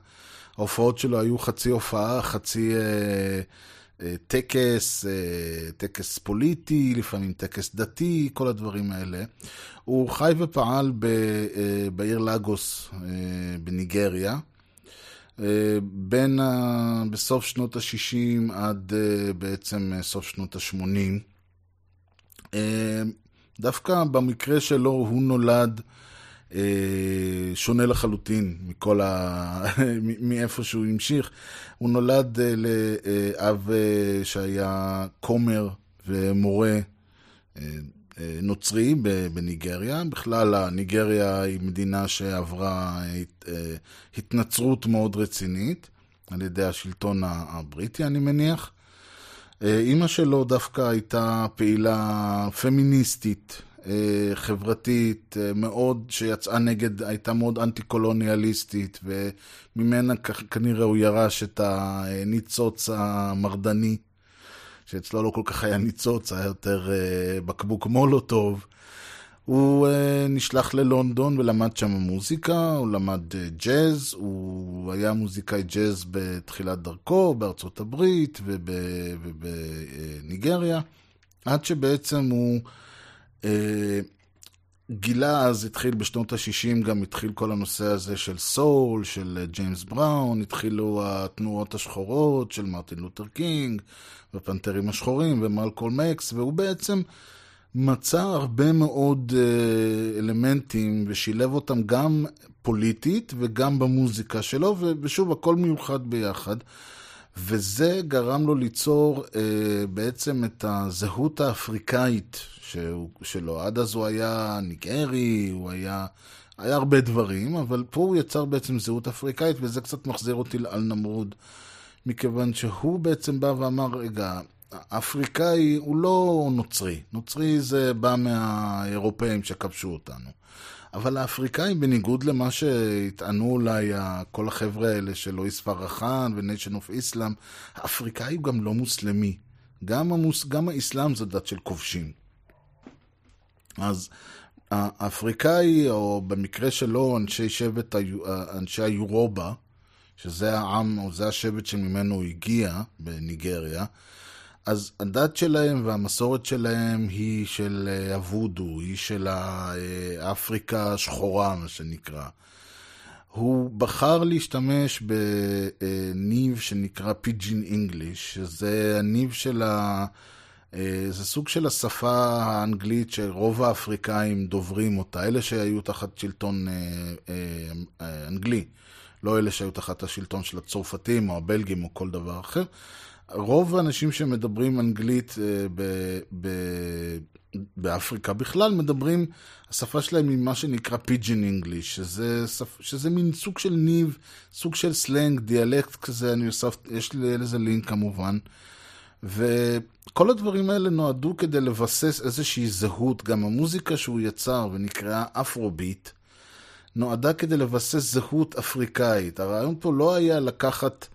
ההופעות שלו היו חצי הופעה, חצי, אה, טקס, אה, טקס פוליטי, לפעמים טקס דתי, כל הדברים האלה. הוא חי ופעל ב, אה, בעיר לגוס אה, בניגריה. אה, בין ה... בסוף שנות ה-60 עד אה, בעצם אה, סוף שנות ה-80. דווקא במקרה שלו הוא נולד שונה לחלוטין מכל ה... מאיפה שהוא המשיך. הוא נולד לאב שהיה כומר ומורה נוצרי בניגריה. בכלל, ניגריה היא מדינה שעברה התנצרות מאוד רצינית על ידי השלטון הבריטי, אני מניח. אימא שלו דווקא הייתה פעילה פמיניסטית, חברתית, מאוד, שיצאה נגד, הייתה מאוד אנטי-קולוניאליסטית, וממנה כנראה הוא ירש את הניצוץ המרדני שאצלו לא כל כך היה ניצוץ, היה יותר uh, בקבוק מולוטוב. הוא נשלח ללונדון ולמד שם מוזיקה, הוא למד ג'אז, הוא היה מוזיקאי ג'אז בתחילת דרכו בארצות הברית ובניגריה, עד שבעצם הוא גילה, אז התחיל בשנות ה-60, גם התחיל כל הנושא הזה של soul, של ג'יימס בראון, התחילו התנועות השחורות של מרטין לותר קינג, והפנתרים השחורים ומלקולם אקס, והוא בעצם מצא הרבה מאוד אה, אלמנטים ושילב אותם גם פוליטית וגם במוזיקה שלו, ושוב, הכל מיוחד ביחד. וזה גרם לו ליצור uh, בעצם את הזהות האפריקאית שהוא, שלו. עד אז הוא היה ניגרי, הוא היה, היה הרבה דברים, אבל פה הוא יצר בעצם זהות אפריקאית, וזה קצת מחזיר אותי על נמרוד. מכיוון שהוא בעצם בא ואמר, רגע, אפריקאי הוא לא נוצרי. נוצרי זה בא מהאירופאים שכבשו אותנו. אבל האפריקאי, בניגוד למה שהטענו אולי כל החבר'ה האלה של אויס פרחן וניישן אוף איסלאם, האפריקאי הוא גם לא מוסלמי. גם, המוס, גם האסלאם זה דת של כובשים. אז האפריקאי, או במקרה שלו, אנשי שבט, אנשי היורובה, שזה העם, או זה השבט שממנו הוא הגיע בניגריה, אז הדת שלהם והמסורת שלהם היא של אה, הוודו, היא של אה, אפריקה השחורה, מה שנקרא. הוא בחר להשתמש בניב שנקרא פיג'ין אינגליש, שזה הניב של ה... אה, זה סוג של השפה האנגלית שרוב האפריקאים דוברים אותה, אלה שהיו תחת שלטון אנגלי. לא אלה שהיו תחת השלטון של הצרפתים או הבלגים או כל דבר אחר. רוב האנשים שמדברים אנגלית אה, ב, ב, באפריקה בכלל מדברים, השפה שלהם היא מה שנקרא Pidgin English, שזה, שזה מין סוג של ניב, סוג של סלנג, דיאלקט כזה, אני אוסיף, יש לי לזה לינק כמובן. וכל הדברים האלה נועדו כדי לבסס איזושהי זהות, גם המוזיקה שהוא יצר ונקראה Afrobeat, נועדה כדי לבסס זהות אפריקאית. הרעיון פה לא היה לקחת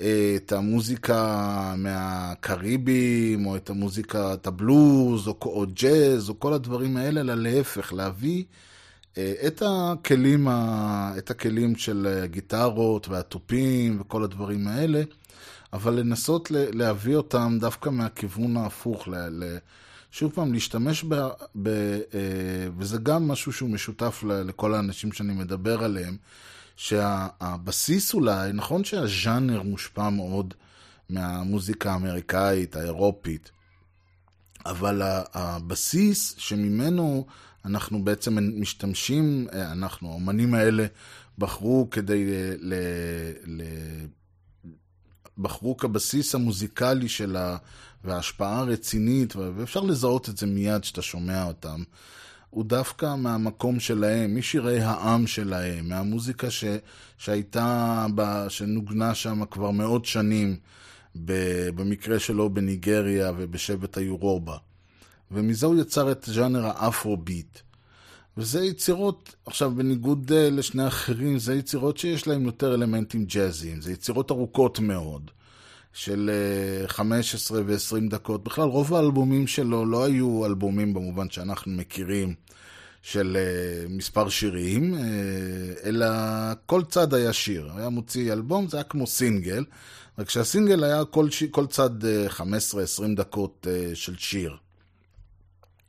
את המוזיקה מהקריבים, או את המוזיקה, את הבלוז, או, או ג'אז, או כל הדברים האלה, אלא להפך, להביא אה, את הכלים, את הכלים של גיטרות והתופים וכל הדברים האלה, אבל לנסות להביא אותם דווקא מהכיוון ההפוך. שוב פעם, להשתמש ב... ב אה, וזה גם משהו שהוא משותף לכל האנשים שאני מדבר עליהם, שהבסיס אולי, נכון שהז'אנר מושפע מאוד מהמוזיקה האמריקאית, האירופית, אבל הבסיס שממנו אנחנו בעצם משתמשים, אה, אנחנו, האומנים האלה, בחרו כדי ל... ל... בחרו כבסיס המוזיקלי של ה... וההשפעה הרצינית, ואפשר לזהות את זה מיד כשאתה שומע אותם, הוא דווקא מהמקום שלהם, משירי העם שלהם, מהמוזיקה ש, שהייתה, ב, שנוגנה שם כבר מאות שנים, ב, במקרה שלו בניגריה ובשבט היורובה. ומזה הוא יצר את ז'אנר האפרו-ביט. וזה יצירות, עכשיו בניגוד אה, לשני האחרים, זה יצירות שיש להם יותר אלמנטים ג'אזיים, זה יצירות ארוכות מאוד. של 15 אה, ו-20 דקות. בכלל, רוב האלבומים שלו לא היו אלבומים במובן שאנחנו מכירים, של אה, מספר שירים, אה, אלא כל צד היה שיר. היה מוציא אלבום, זה היה כמו סינגל, רק שהסינגל היה כל, ש... כל צד אה, 15-20 דקות של שיר.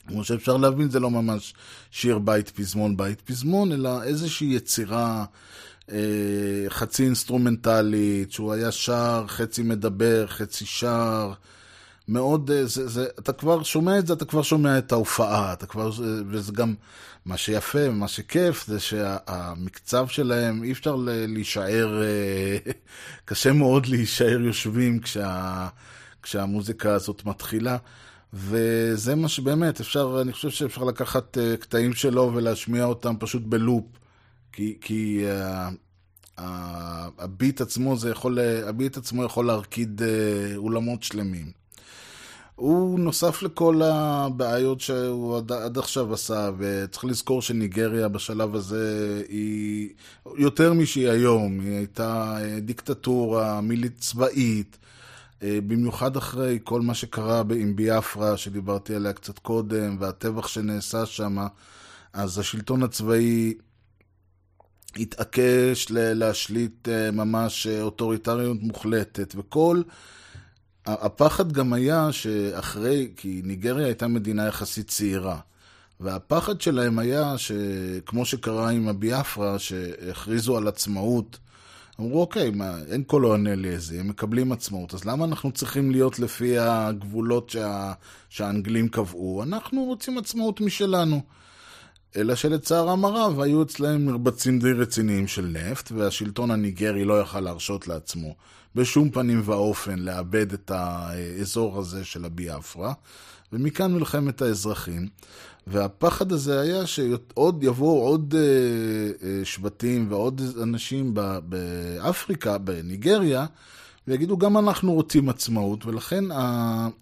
כמו שאפשר להבין, זה לא ממש שיר בית פזמון בית פזמון, אלא איזושהי יצירה חצי אינסטרומנטלית, שהוא היה שר, חצי מדבר, חצי שר. מאוד, אה, זה, זה, אתה כבר שומע את זה, אתה כבר שומע את ההופעה, אתה כבר, וזה גם, מה שיפה, מה שכיף, זה שהמקצב שלהם, אי אפשר להישאר, אה, קשה מאוד להישאר יושבים כשה, כשהמוזיקה הזאת מתחילה. וזה מה שבאמת, אפשר, אני חושב שאפשר לקחת קטעים שלו ולהשמיע אותם פשוט בלופ. כי, uh, הביט עצמו זה יכול, הביט עצמו יכול להרקיד uh, אולמות שלמים. הוא נוסף לכל הבעיות שהוא עד, עד עכשיו עשה, וצריך לזכור שניגריה בשלב הזה היא יותר משהיא היום, היא הייתה דיקטטורה מילית צבאית, במיוחד אחרי כל מה שקרה עם ביאפרה, שדיברתי עליה קצת קודם, והטבח שנעשה שם, אז השלטון הצבאי התעקש להשליט ממש אוטוריטריות מוחלטת, וכל... הפחד גם היה שאחרי, כי ניגריה הייתה מדינה יחסית צעירה, והפחד שלהם היה שכמו שקרה עם הביאפרה, שהכריזו על עצמאות, אמרו, אוקיי, מה, אין לזה, הם מקבלים עצמאות, אז למה אנחנו צריכים להיות לפי הגבולות שה, שהאנגלים קבעו? אנחנו רוצים עצמאות משלנו. אלא שלצערם הרב היו אצלהם מרבצים די רציניים של נפט, והשלטון הניגרי לא יכל להרשות לעצמו בשום פנים ואופן לאבד את האזור הזה של הביאפרה, ומכאן מלחמת האזרחים. והפחד הזה היה שעוד יבואו עוד שבטים ועוד אנשים באפריקה, בניגריה, ויגידו גם אנחנו רוצים עצמאות, ולכן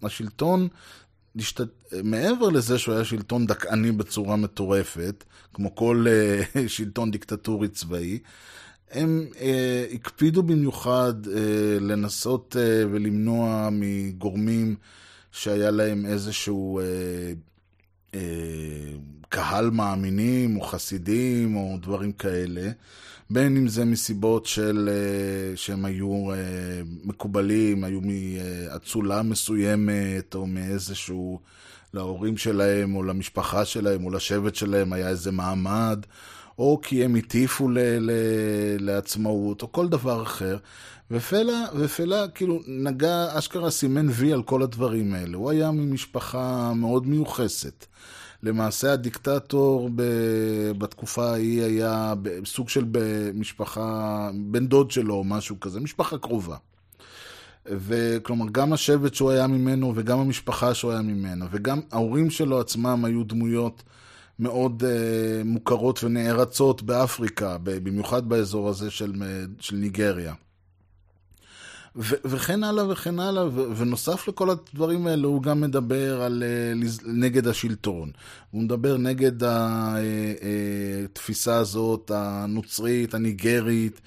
השלטון, מעבר לזה שהוא היה שלטון דכאני בצורה מטורפת, כמו כל שלטון דיקטטורי צבאי, הם אה, הקפידו במיוחד אה, לנסות אה, ולמנוע מגורמים שהיה להם איזשהו אה, אה, קהל מאמינים או חסידים או דברים כאלה, בין אם זה מסיבות של, אה, שהם היו אה, מקובלים, היו מאצולה מסוימת או מאיזשהו, להורים שלהם או למשפחה שלהם או לשבט שלהם היה איזה מעמד. או כי הם הטיפו ל- ל- לעצמאות, או כל דבר אחר. ופלה, ופלה כאילו נגע, אשכרה סימן וי על כל הדברים האלה. הוא היה ממשפחה מאוד מיוחסת. למעשה הדיקטטור ב, בתקופה ההיא היה סוג של משפחה, בן דוד שלו או משהו כזה, משפחה קרובה. וכלומר, גם השבט שהוא היה ממנו וגם המשפחה שהוא היה ממנו, וגם ההורים שלו עצמם היו דמויות מאוד אה, מוכרות ונערצות באפריקה, במיוחד באזור הזה של, של ניגריה. וכן הלאה וכן הלאה, ונוסף לכל הדברים האלה, הוא גם מדבר על אה, נגד השלטון. הוא מדבר נגד התפיסה הזאת, הנוצרית, הניגרית,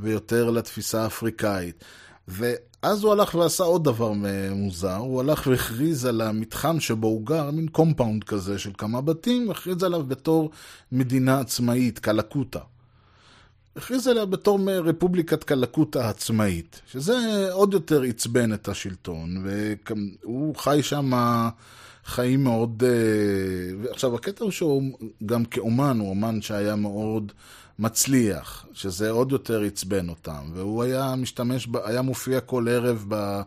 ויותר לתפיסה האפריקאית. ואז הוא הלך ועשה עוד דבר מוזר, הוא הלך והכריז על המתחם שבו הוא גר, מין compound כזה של כמה בתים, הכריז עליו בתור מדינה עצמאית, קלקוטה. הכריז עליה בתור רפובליקת קלקוטה העצמאית, שזה עוד יותר עצבן את השלטון, והוא חי שם חיים מאוד... ועכשיו, הקטע הוא שהוא גם כאומן, הוא אומן שהיה מאוד... מצליח, שזה עוד יותר עצבן אותם, והוא היה משתמש, היה מופיע כל ערב ב,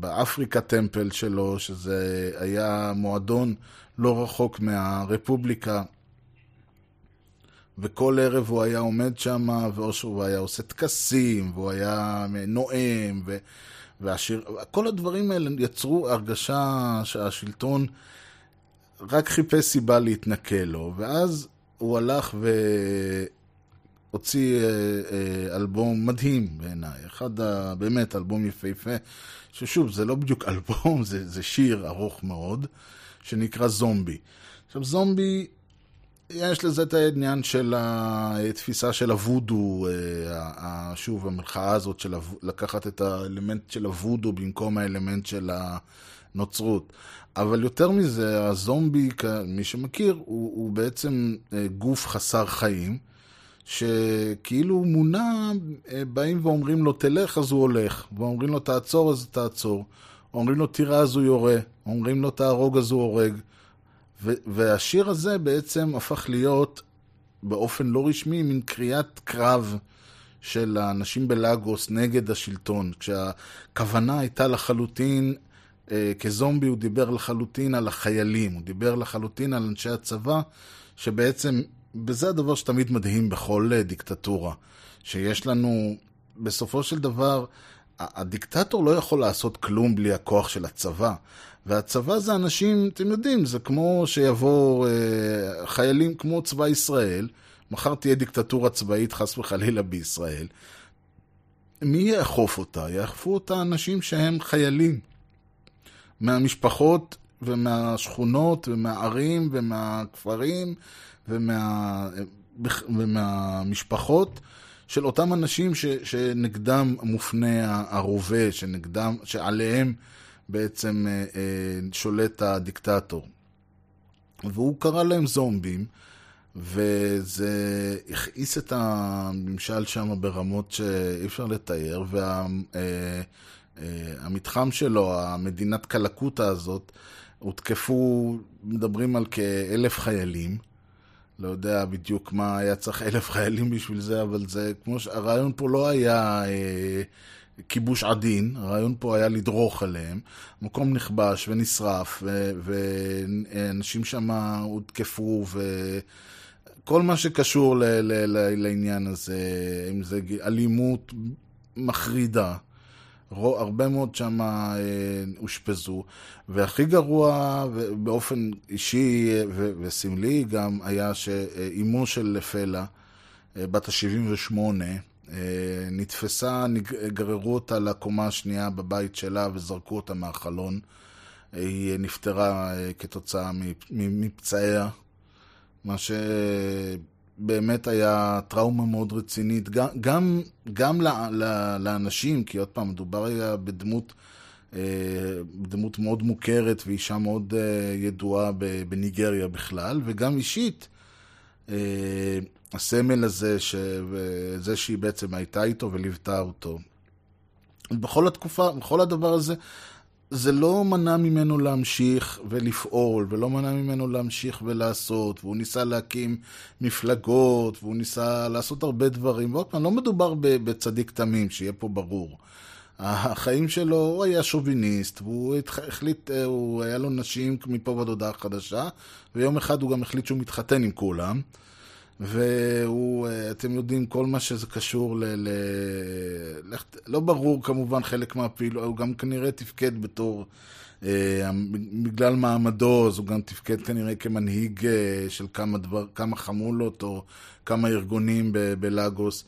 באפריקה טמפל שלו, שזה היה מועדון לא רחוק מהרפובליקה, וכל ערב הוא היה עומד שם, ואו שהוא היה עושה טקסים, והוא היה נואם, ו... והשיר... כל הדברים האלה יצרו הרגשה שהשלטון רק חיפש סיבה להתנכל לו, ואז הוא הלך והוציא אלבום מדהים בעיניי, אחד ה... באמת אלבום יפהפה, ששוב, זה לא בדיוק אלבום, זה, זה שיר ארוך מאוד, שנקרא זומבי. עכשיו, זומבי, יש לזה את העניין של התפיסה של הוודו, שוב, המלחאה הזאת של לקחת את האלמנט של הוודו במקום האלמנט של הנוצרות. אבל יותר מזה, הזומבי, מי שמכיר, הוא, הוא בעצם אה, גוף חסר חיים, שכאילו מונע, אה, באים ואומרים לו תלך אז הוא הולך, ואומרים לו תעצור אז תעצור, אומרים לו תירה אז הוא יורה, אומרים לו תהרוג אז הוא הורג. והשיר הזה בעצם הפך להיות באופן לא רשמי מין קריאת קרב של האנשים בלאגוס נגד השלטון, כשהכוונה הייתה לחלוטין, אה, כזומבי הוא דיבר לחלוטין על החיילים, הוא דיבר לחלוטין על אנשי הצבא, שבעצם, וזה הדבר שתמיד מדהים בכל אה, דיקטטורה, שיש לנו, בסופו של דבר, הדיקטטור לא יכול לעשות כלום בלי הכוח של הצבא. והצבא זה אנשים, אתם יודעים, זה כמו שיבוא אה, חיילים כמו צבא ישראל, מחר תהיה דיקטטורה צבאית חס וחלילה בישראל. מי יאכוף אותה? יאכפו אותה אנשים שהם חיילים. מהמשפחות ומהשכונות ומהערים ומהכפרים ומה, ומהמשפחות של אותם אנשים ש, שנגדם מופנה הרובה, שנגדם, שעליהם בעצם אה, אה, שולט הדיקטטור. והוא קרא להם זומבים, וזה הכעיס את הממשל שם ברמות שאי אפשר לתאר, והמתחם שלו, המדינת קלקוטה הזאת, הותקפו, מדברים על כאלף חיילים. לא יודע בדיוק מה היה צריך אלף חיילים בשביל זה, אבל זה כמו ש... הרעיון פה לא היה אה, כיבוש עדין, הרעיון פה היה לדרוך עליהם. המקום נכבש ונשרף, ואנשים שם הותקפו, וכל מה שקשור ל- ל- ל- לעניין הזה, אם זה אלימות מחרידה. הרבה מאוד שם אה, אושפזו, והכי גרוע באופן אישי ו- וסמלי גם היה שאימו של פלה, אה, בת ה-78, אה, נתפסה, נג- גררו אותה לקומה השנייה בבית שלה וזרקו אותה מהחלון. היא נפטרה אה, כתוצאה מפ- מפצעיה, מה שבאמת היה טראומה מאוד רצינית, גם, גם, גם לאנשים, כי עוד פעם, מדובר היה בדמות, אה, בדמות מאוד מוכרת ואישה מאוד אה, ידועה בניגריה בכלל, וגם אישית. הסמל הזה, ש... זה שהיא בעצם הייתה איתו וליוותה אותו. בכל התקופה, בכל הדבר הזה, זה לא מנע ממנו להמשיך ולפעול, ולא מנע ממנו להמשיך ולעשות, והוא ניסה להקים מפלגות, והוא ניסה לעשות הרבה דברים. ועוד פעם, לא מדובר בצדיק תמים, שיהיה פה ברור. החיים שלו, הוא היה שוביניסט, והוא החליט, אה, הוא היה לו נשים מפה ועד הודעה חדשה, ויום אחד הוא גם החליט שהוא מתחתן עם כולם. והוא, אה, אתם יודעים, כל מה שזה קשור ל... ל... לא ברור כמובן חלק מהפעילות, הוא גם כנראה תפקד בתור, אה, בגלל מעמדו, אז הוא גם תפקד כנראה כמנהיג אה, של כמה, דבר, כמה חמולות או כמה ארגונים בלאגוס.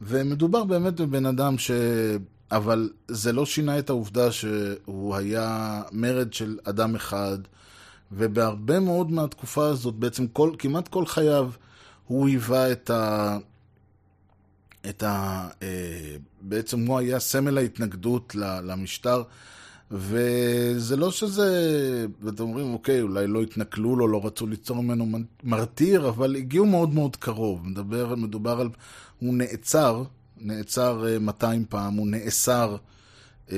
ומדובר באמת בבן אדם ש... אבל זה לא שינה את העובדה שהוא היה מרד של אדם אחד, ובהרבה מאוד מהתקופה הזאת, בעצם כל, כמעט כל חייו, הוא היווה את ה... את ה... אה, בעצם הוא היה סמל ההתנגדות למשטר, וזה לא שזה... ואתם אומרים, אוקיי, אולי לא התנכלו לו, לא רצו ליצור ממנו מרתיר, אבל הגיעו מאוד מאוד קרוב. מדבר, מדובר על... הוא נעצר, נעצר אה, 200 פעם, הוא נאסר אה,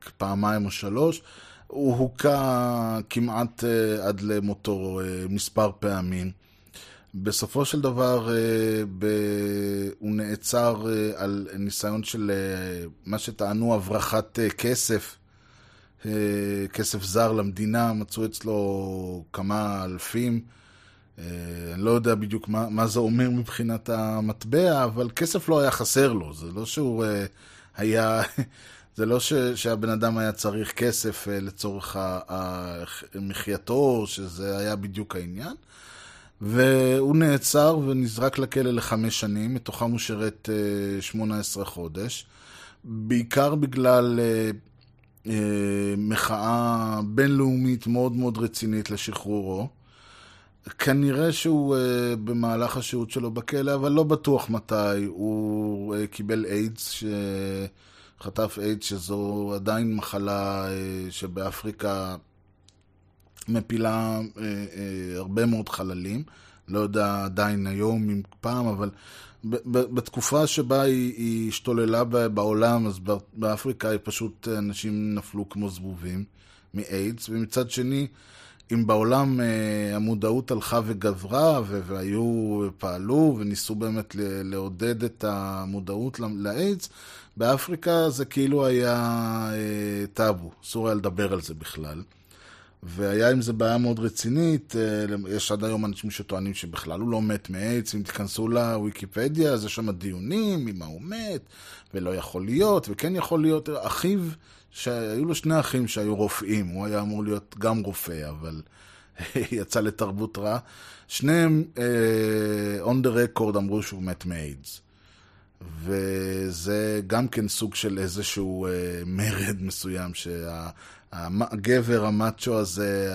כפעמיים או שלוש. הוא הוכה כמעט אה, עד למותו אה, מספר פעמים. בסופו של דבר אה, ב... הוא נעצר אה, על ניסיון של אה, מה שטענו הברחת כסף, כסף זר למדינה, מצאו אצלו כמה אלפים. אני לא יודע בדיוק מה, מה זה אומר מבחינת המטבע, אבל כסף לא היה חסר לו, זה לא שהוא היה... זה לא ש, שהבן אדם היה צריך כסף לצורך ה- ה- מחייתו, שזה היה בדיוק העניין. והוא נעצר ונזרק לכלא לחמש שנים, מתוכם הוא שירת אה, 18 חודש, בעיקר בגלל אה, אה, מחאה בינלאומית מאוד מאוד רצינית לשחרורו. כנראה שהוא אה, במהלך השהות שלו בכלא, אבל לא בטוח מתי. הוא אה, קיבל איידס, חטף איידס, שזו עדיין מחלה אה, שבאפריקה מפילה אה, אה, הרבה מאוד חללים. לא יודע עדיין היום אם פעם, אבל בתקופה שבה היא, היא השתוללה בעולם, אז באפריקה היא פשוט, אנשים נפלו כמו זבובים מאיידס, ומצד שני, אם בעולם אה, המודעות הלכה וגברה, והיו, פעלו וניסו באמת לעודד את המודעות לאיידס, באפריקה זה כאילו היה אה, טאבו, אסור היה לדבר על זה בכלל. והיה עם זה בעיה מאוד רצינית, אה, יש עד היום אנשים שטוענים שבכלל הוא לא מת מאיידס, אם תיכנסו לוויקיפדיה, אז יש שם דיונים, ממה הוא מת, ולא יכול להיות, וכן יכול להיות. אחיו, שהיו לו שני אחים שהיו רופאים, הוא היה אמור להיות גם רופא, אבל יצא לתרבות רעה. שניהם, uh, on the record, אמרו שהוא מת מאיידס. וזה גם כן סוג של איזשהו uh, מרד מסוים, שה... הגבר המאצ'ו הזה,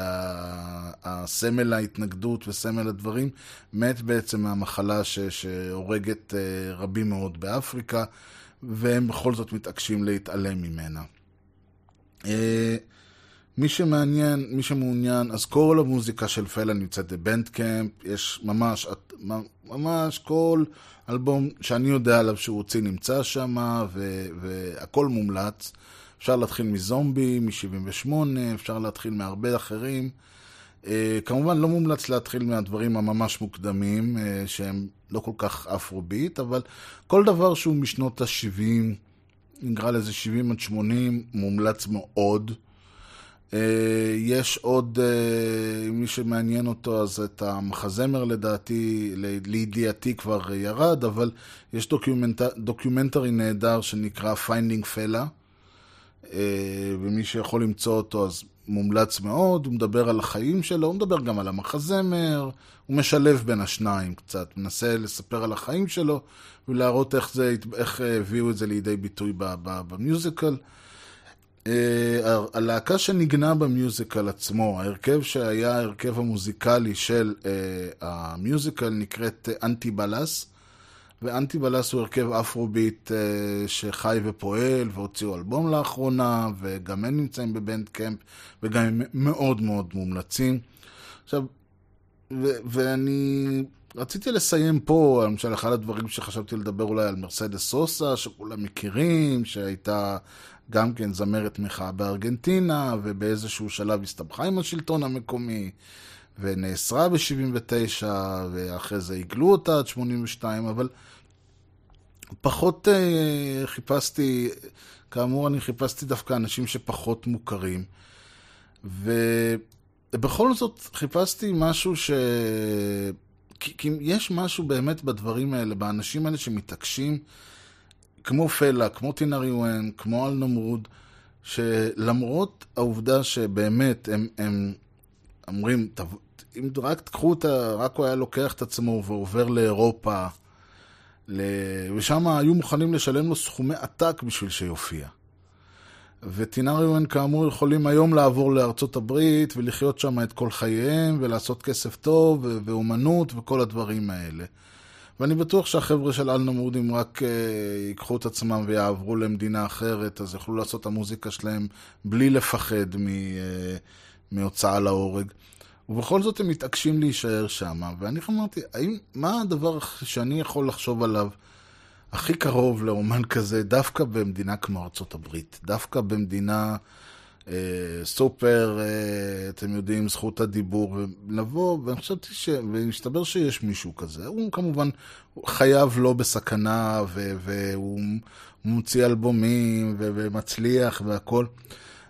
הסמל ההתנגדות וסמל הדברים, מת בעצם מהמחלה ש, שהורגת אה, רבים מאוד באפריקה, והם בכל זאת מתעקשים להתעלם ממנה. אה, מי שמעניין, מי שמעוניין, אז כל המוזיקה של פלה נמצאת בבנדקאמפ, יש ממש, ממש כל אלבום שאני יודע עליו שהוא הוציא נמצא שם, והכל מומלץ. אפשר להתחיל מזומבי, מ-78, אפשר להתחיל מהרבה אחרים. Uh, כמובן לא מומלץ להתחיל מהדברים הממש מוקדמים, uh, שהם לא כל כך אפרוביט, אבל כל דבר שהוא משנות ה-70, נקרא לזה 70 עד 80, מומלץ מאוד. Uh, יש עוד, uh, מי שמעניין אותו, אז את המחזמר לדעתי, לידיעתי כבר ירד, אבל יש document, documentary נהדר שנקרא Finding Fela. אה, ומי שיכול למצוא אותו אז מומלץ מאוד, הוא מדבר על החיים שלו, הוא מדבר גם על המחזמר, הוא משלב בין השניים קצת, מנסה לספר על החיים שלו ולהראות איך, זה, איך הביאו את זה לידי ביטוי ב musical. אה, הלהקה שניגנה ב musical עצמו, ההרכב שהיה ההרכב המוזיקלי של אה, המיוזיקל נקראת אנטי בלס. ואנטי בלס הוא הרכב אפרוביט אה, שחי ופועל, והוציאו אלבום לאחרונה, וגם הם נמצאים בבנד קמפ, וגם הם מאוד מאוד מומלצים. עכשיו, ו- ואני רציתי לסיים פה, למשל, אחד הדברים שחשבתי לדבר אולי על מרסדס סוסה, שכולם מכירים, שהייתה גם כן זמרת מחאה בארגנטינה, ובאיזשהו שלב הסתבכה עם השלטון המקומי. ונאסרה ב-79, ואחרי זה עיגלו אותה עד 82, אבל פחות uh, חיפשתי, כאמור, אני חיפשתי דווקא אנשים שפחות מוכרים. ובכל זאת חיפשתי משהו ש... כי, כי יש משהו באמת בדברים האלה, באנשים האלה שמתעקשים, כמו פלה, כמו טינריואן, כמו אלנמרוד, שלמרות העובדה שבאמת הם, הם אומרים, אם רק תקחו את ה... רק הוא היה לוקח את עצמו ועובר לאירופה, ל... ושם היו מוכנים לשלם לו סכומי עתק בשביל שיופיע. וטינריון כאמור יכולים היום לעבור לארצות הברית ולחיות שם את כל חייהם ולעשות כסף טוב ואומנות וכל הדברים האלה. ואני בטוח שהחבר'ה של אלנמוד, אם רק uh, ייקחו את עצמם ויעברו למדינה אחרת, אז יוכלו לעשות את המוזיקה שלהם בלי לפחד מ, uh, מהוצאה להורג. ובכל זאת הם מתעקשים להישאר שם. ואני אמרתי, האם, מה הדבר שאני יכול לחשוב עליו הכי קרוב לאומן כזה, דווקא במדינה כמו ארצות הברית, דווקא במדינה אה, סופר, אה, אתם יודעים, זכות הדיבור, ולבוא, ואני חשבתי ש... ומסתבר שיש מישהו כזה. הוא כמובן חייב לא בסכנה, ו... והוא מוציא אלבומים, ו... ומצליח והכול.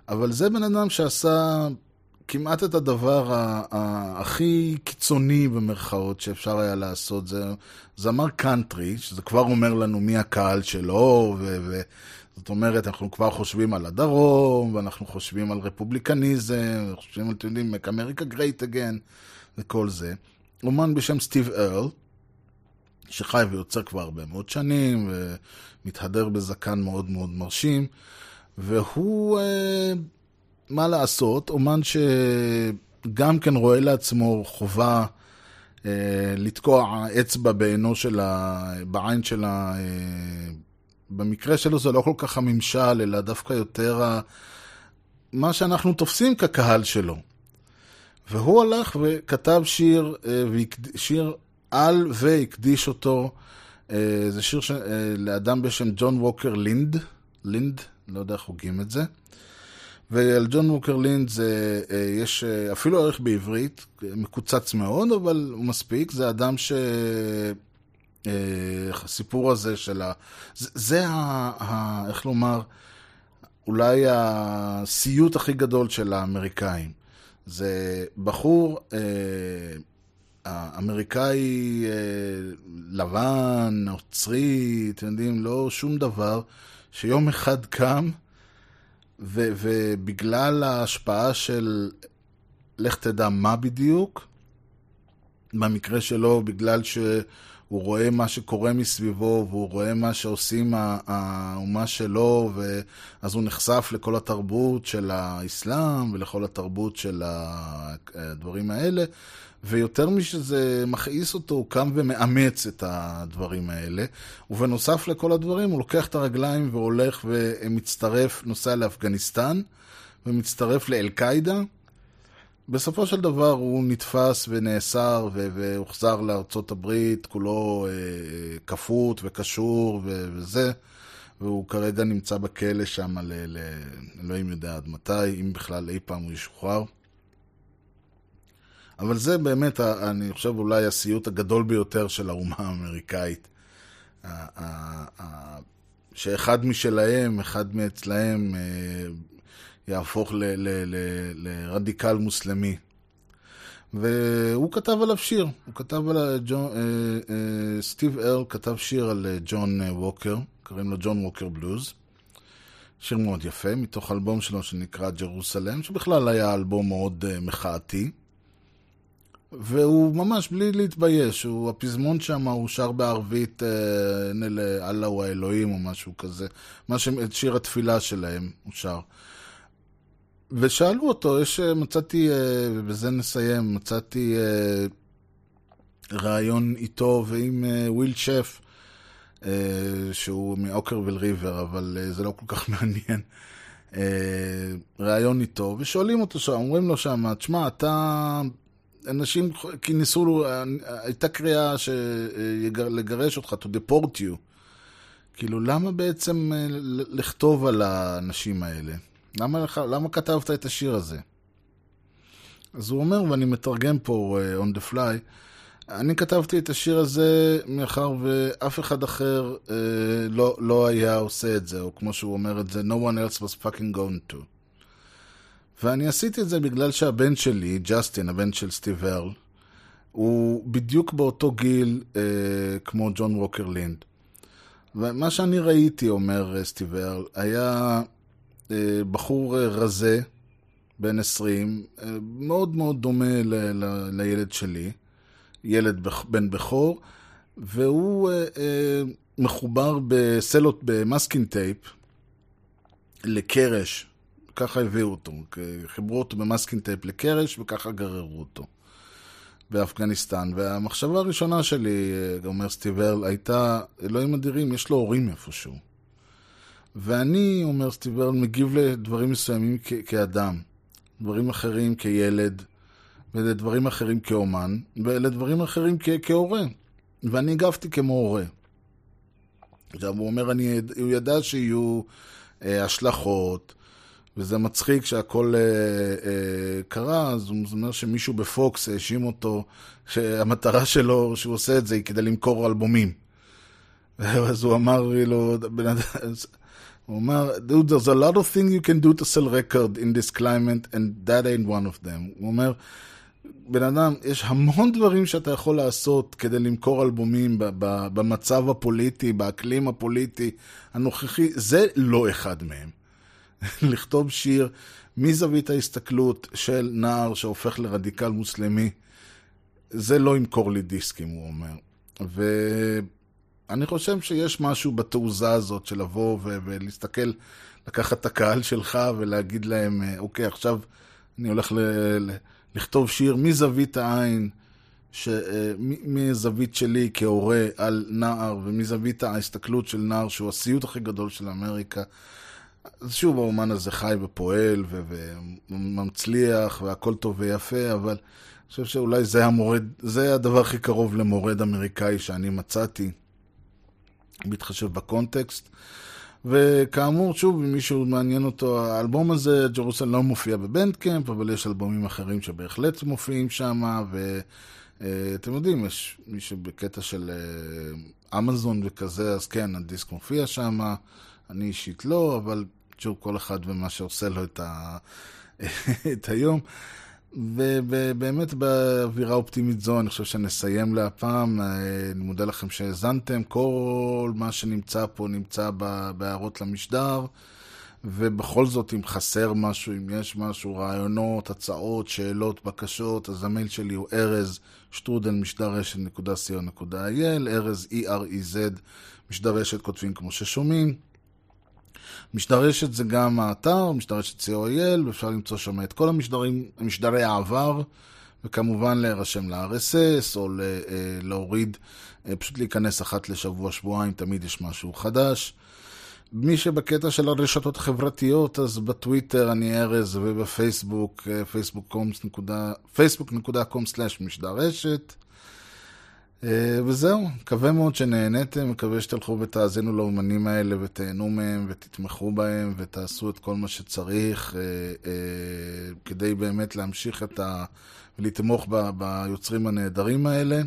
אבל זה בן אדם שעשה כמעט את הדבר הכי קיצוני במרכאות שאפשר היה לעשות, זה זמר קאנטרי, שזה כבר אומר לנו מי הקהל שלו, וזאת אומרת, אנחנו כבר חושבים על הדרום, ואנחנו חושבים על רפובליקניזם, חושבים על, אתם יודעים, make America great again, וכל זה. אומן בשם סטיב ארל, שחי ויוצר כבר הרבה מאוד שנים, ומתהדר בזקן מאוד מאוד מרשים, והוא... אה, מה לעשות, אומן שגם כן רואה לעצמו חובה אה, לתקוע אצבע בעינו של ה... בעין של במקרה שלו זה לא כל כך הממשל, אלא דווקא יותר ה... מה שאנחנו תופסים כקהל שלו. והוא הלך וכתב שיר, אה, שיר על והקדיש אותו. אה, זה שיר ש... אה, לאדם בשם ג'ון ווקר לינד, לינד, לא יודע איך הוגים את זה. ועל ג'ון ווקר לינד זה, אה, יש אה, אפילו ערך בעברית, מקוצץ מאוד, אבל הוא מספיק. זה אדם ש... אה, הסיפור הזה של ה... זה, זה ה... ה... איך לומר, אולי הסיוט הכי גדול של האמריקאים. זה בחור אה, האמריקאי אה, לבן, נוצרי, אתם יודעים, לא שום דבר, שיום אחד קם, ו, ובגלל ההשפעה של לך תדע מה בדיוק, במקרה שלו, בגלל שהוא רואה מה שקורה מסביבו, והוא רואה מה שעושים האומה שלו, ואז הוא נחשף לכל התרבות של האסלאם ולכל התרבות של הדברים האלה, ויותר משזה מכעיס אותו, הוא קם ומאמץ את הדברים האלה, ובנוסף לכל הדברים, הוא לוקח את הרגליים והולך ומצטרף, נוסע לאפגניסטן, ומצטרף לאל-קאעידה. בסופו של דבר הוא נתפס ונאסר והוחזר לארצות הברית, כולו אה, כפות וקשור וזה, והוא כרגע נמצא בכלא שם, ל- אלוהים יודע עד מתי, אם בכלל אי פעם הוא ישוחרר. אבל זה באמת, אני חושב, אולי הסיוט הגדול ביותר של האומה האמריקאית. שאחד משלהם, אחד מאצלהם, אה, יהפוך לרדיקל מוסלמי. והוא כתב עליו שיר, הוא כתב על ג'ון, אה, אה, סטיב ארל כתב שיר על ג'ון ווקר, קוראים לו John Walker's Blues. שיר מאוד יפה, מתוך אלבום שלו שנקרא Jerusalem, שבכלל היה אלבום מאוד מחאתי. והוא ממש בלי להתבייש, הוא, הפזמון שם הוא שר בערבית, אה, הנה לאללה הוא האלוהים או משהו כזה, מה ש... את שיר התפילה שלהם הוא שר. ושאלו אותו, יש, אה, מצאתי, אה, ובזה נסיים, מצאתי אה, ראיון איתו ועם אה, וויל שף, אה, שהוא מ Okkervil River, אבל אה, זה לא כל כך מעניין. אה, ראיון איתו, ושואלים אותו אומרים לו שם, תשמע, אתה... אנשים כי ניסו, הייתה קריאה לגרש אותך, to deport you. כאילו, למה בעצם אה, לכתוב על האנשים האלה? למה, למה כתבת את השיר הזה? אז הוא אומר, ואני מתרגם פה uh, on the fly, אני כתבתי את השיר הזה מאחר ואף אחד אחר uh, לא, לא היה עושה את זה, או כמו שהוא אומר את זה, no one else was fucking going to. ואני עשיתי את זה בגלל שהבן שלי, ג'סטין, הבן של סטיב הרל, הוא בדיוק באותו גיל אה, כמו ג'ון ווקר לינד. ומה שאני ראיתי, אומר אה, סטיב ארל, היה אה, בחור אה, רזה, בן 20, אה, מאוד מאוד דומה ל- ל- לילד שלי, ילד בח- בן בכור, והוא uh, uh, מחובר בסלוט, ב masking tape, לקרש, ככה הביאו אותו, חיברו אותו ב masking tape לקרש וככה גררו אותו באפגניסטן. והמחשבה הראשונה שלי, אומר סטיב ארל, הייתה, אלוהים אדירים, יש לו הורים איפשהו. ואני, אומר סטיב ארל, מגיב לדברים מסוימים כ- כאדם, דברים אחרים כילד, ולדברים אחרים כאומן, ולדברים אחרים כ- כהורה. ואני הגבתי כמו הורה. עכשיו, הוא אומר, אני, הוא ידע שיהיו אה, השלכות, וזה מצחיק שהכל אה, אה, קרה, אז הוא אומר שמישהו בפוקס האשים אותו שהמטרה שלו, שהוא עושה את זה, היא כדי למכור אלבומים. אז הוא אמר לו, בן אדם, הוא אמר, dude, there's a lot of things you can do to sell record in this climate, and that ain't one of them. הוא אומר, בן אדם, יש המון דברים שאתה יכול לעשות כדי למכור אלבומים במצב הפוליטי, באקלים הפוליטי הנוכחי, זה לא אחד מהם. לכתוב שיר מזווית ההסתכלות של נער שהופך לרדיקל מוסלמי, זה לא ימכור לי דיסקים, הוא אומר. ואני חושב שיש משהו בתעוזה הזאת של לבוא ו- ולהסתכל, לקחת את הקהל שלך ולהגיד להם, אוקיי, עכשיו אני הולך ל- לכתוב שיר מזווית העין שמזווית שלי כהורה על נער, ומזווית ההסתכלות של נער שהוא הסיוט הכי גדול של אמריקה, אז שוב, האומן הזה חי ופועל ו- ומצליח, והכל טוב ויפה, אבל אני חושב שאולי זה המורד, זה הדבר הכי קרוב למורד אמריקאי שאני מצאתי, בהתחשב בקונטקסט. וכאמור, שוב, אם מישהו מעניין אותו, האלבום הזה, ג'רוסל לא מופיע בבנדקאמפ, אבל יש אלבומים אחרים שבהחלט מופיעים שם, ואתם יודעים, יש מי שבקטע של אה, אמזון וכזה, אז כן, הדיסק מופיע שם, אני אישית לא, אבל שוב, כל אחד ומה שעושה לו את, ה... את היום. ובאמת באווירה אופטימית זו, אני חושב שנסיים להפעם. אני מודה לכם שהאזנתם. כל מה שנמצא פה נמצא בהערות למשדר. ובכל זאת, אם חסר משהו, אם יש משהו, רעיונות, הצעות, שאלות, בקשות, אז המייל שלי הוא ארז שטרודל משדרשת.co.il, ארז E-R-E-Z, משדרשת כותבים כמו ששומעים. משדרשת זה גם האתר, משדרשת co.il, ואפשר למצוא שם את כל המשדרים, משדרי העבר, וכמובן להירשם ל-RSS, או להוריד, פשוט להיכנס אחת לשבוע, שבועיים, תמיד יש משהו חדש. מי שבקטע של הרשתות החברתיות, אז בטוויטר אני ארז, ובפייסבוק, facebook.com/משדרשת. וזהו, מקווה מאוד שנהניתם, מקווה שתלכו ותאזינו לאומנים האלה ותהנו מהם ותתמכו בהם ותעשו את כל מה שצריך כדי באמת להמשיך את ה... ולתמוך ב... ביוצרים הנהדרים האלה.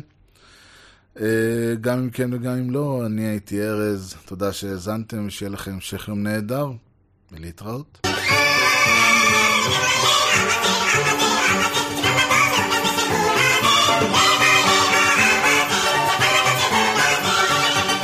גם אם כן וגם אם לא, אני הייתי ארז, תודה שהאזנתם, שיהיה לכם המשך יום נהדר, ולהתראות.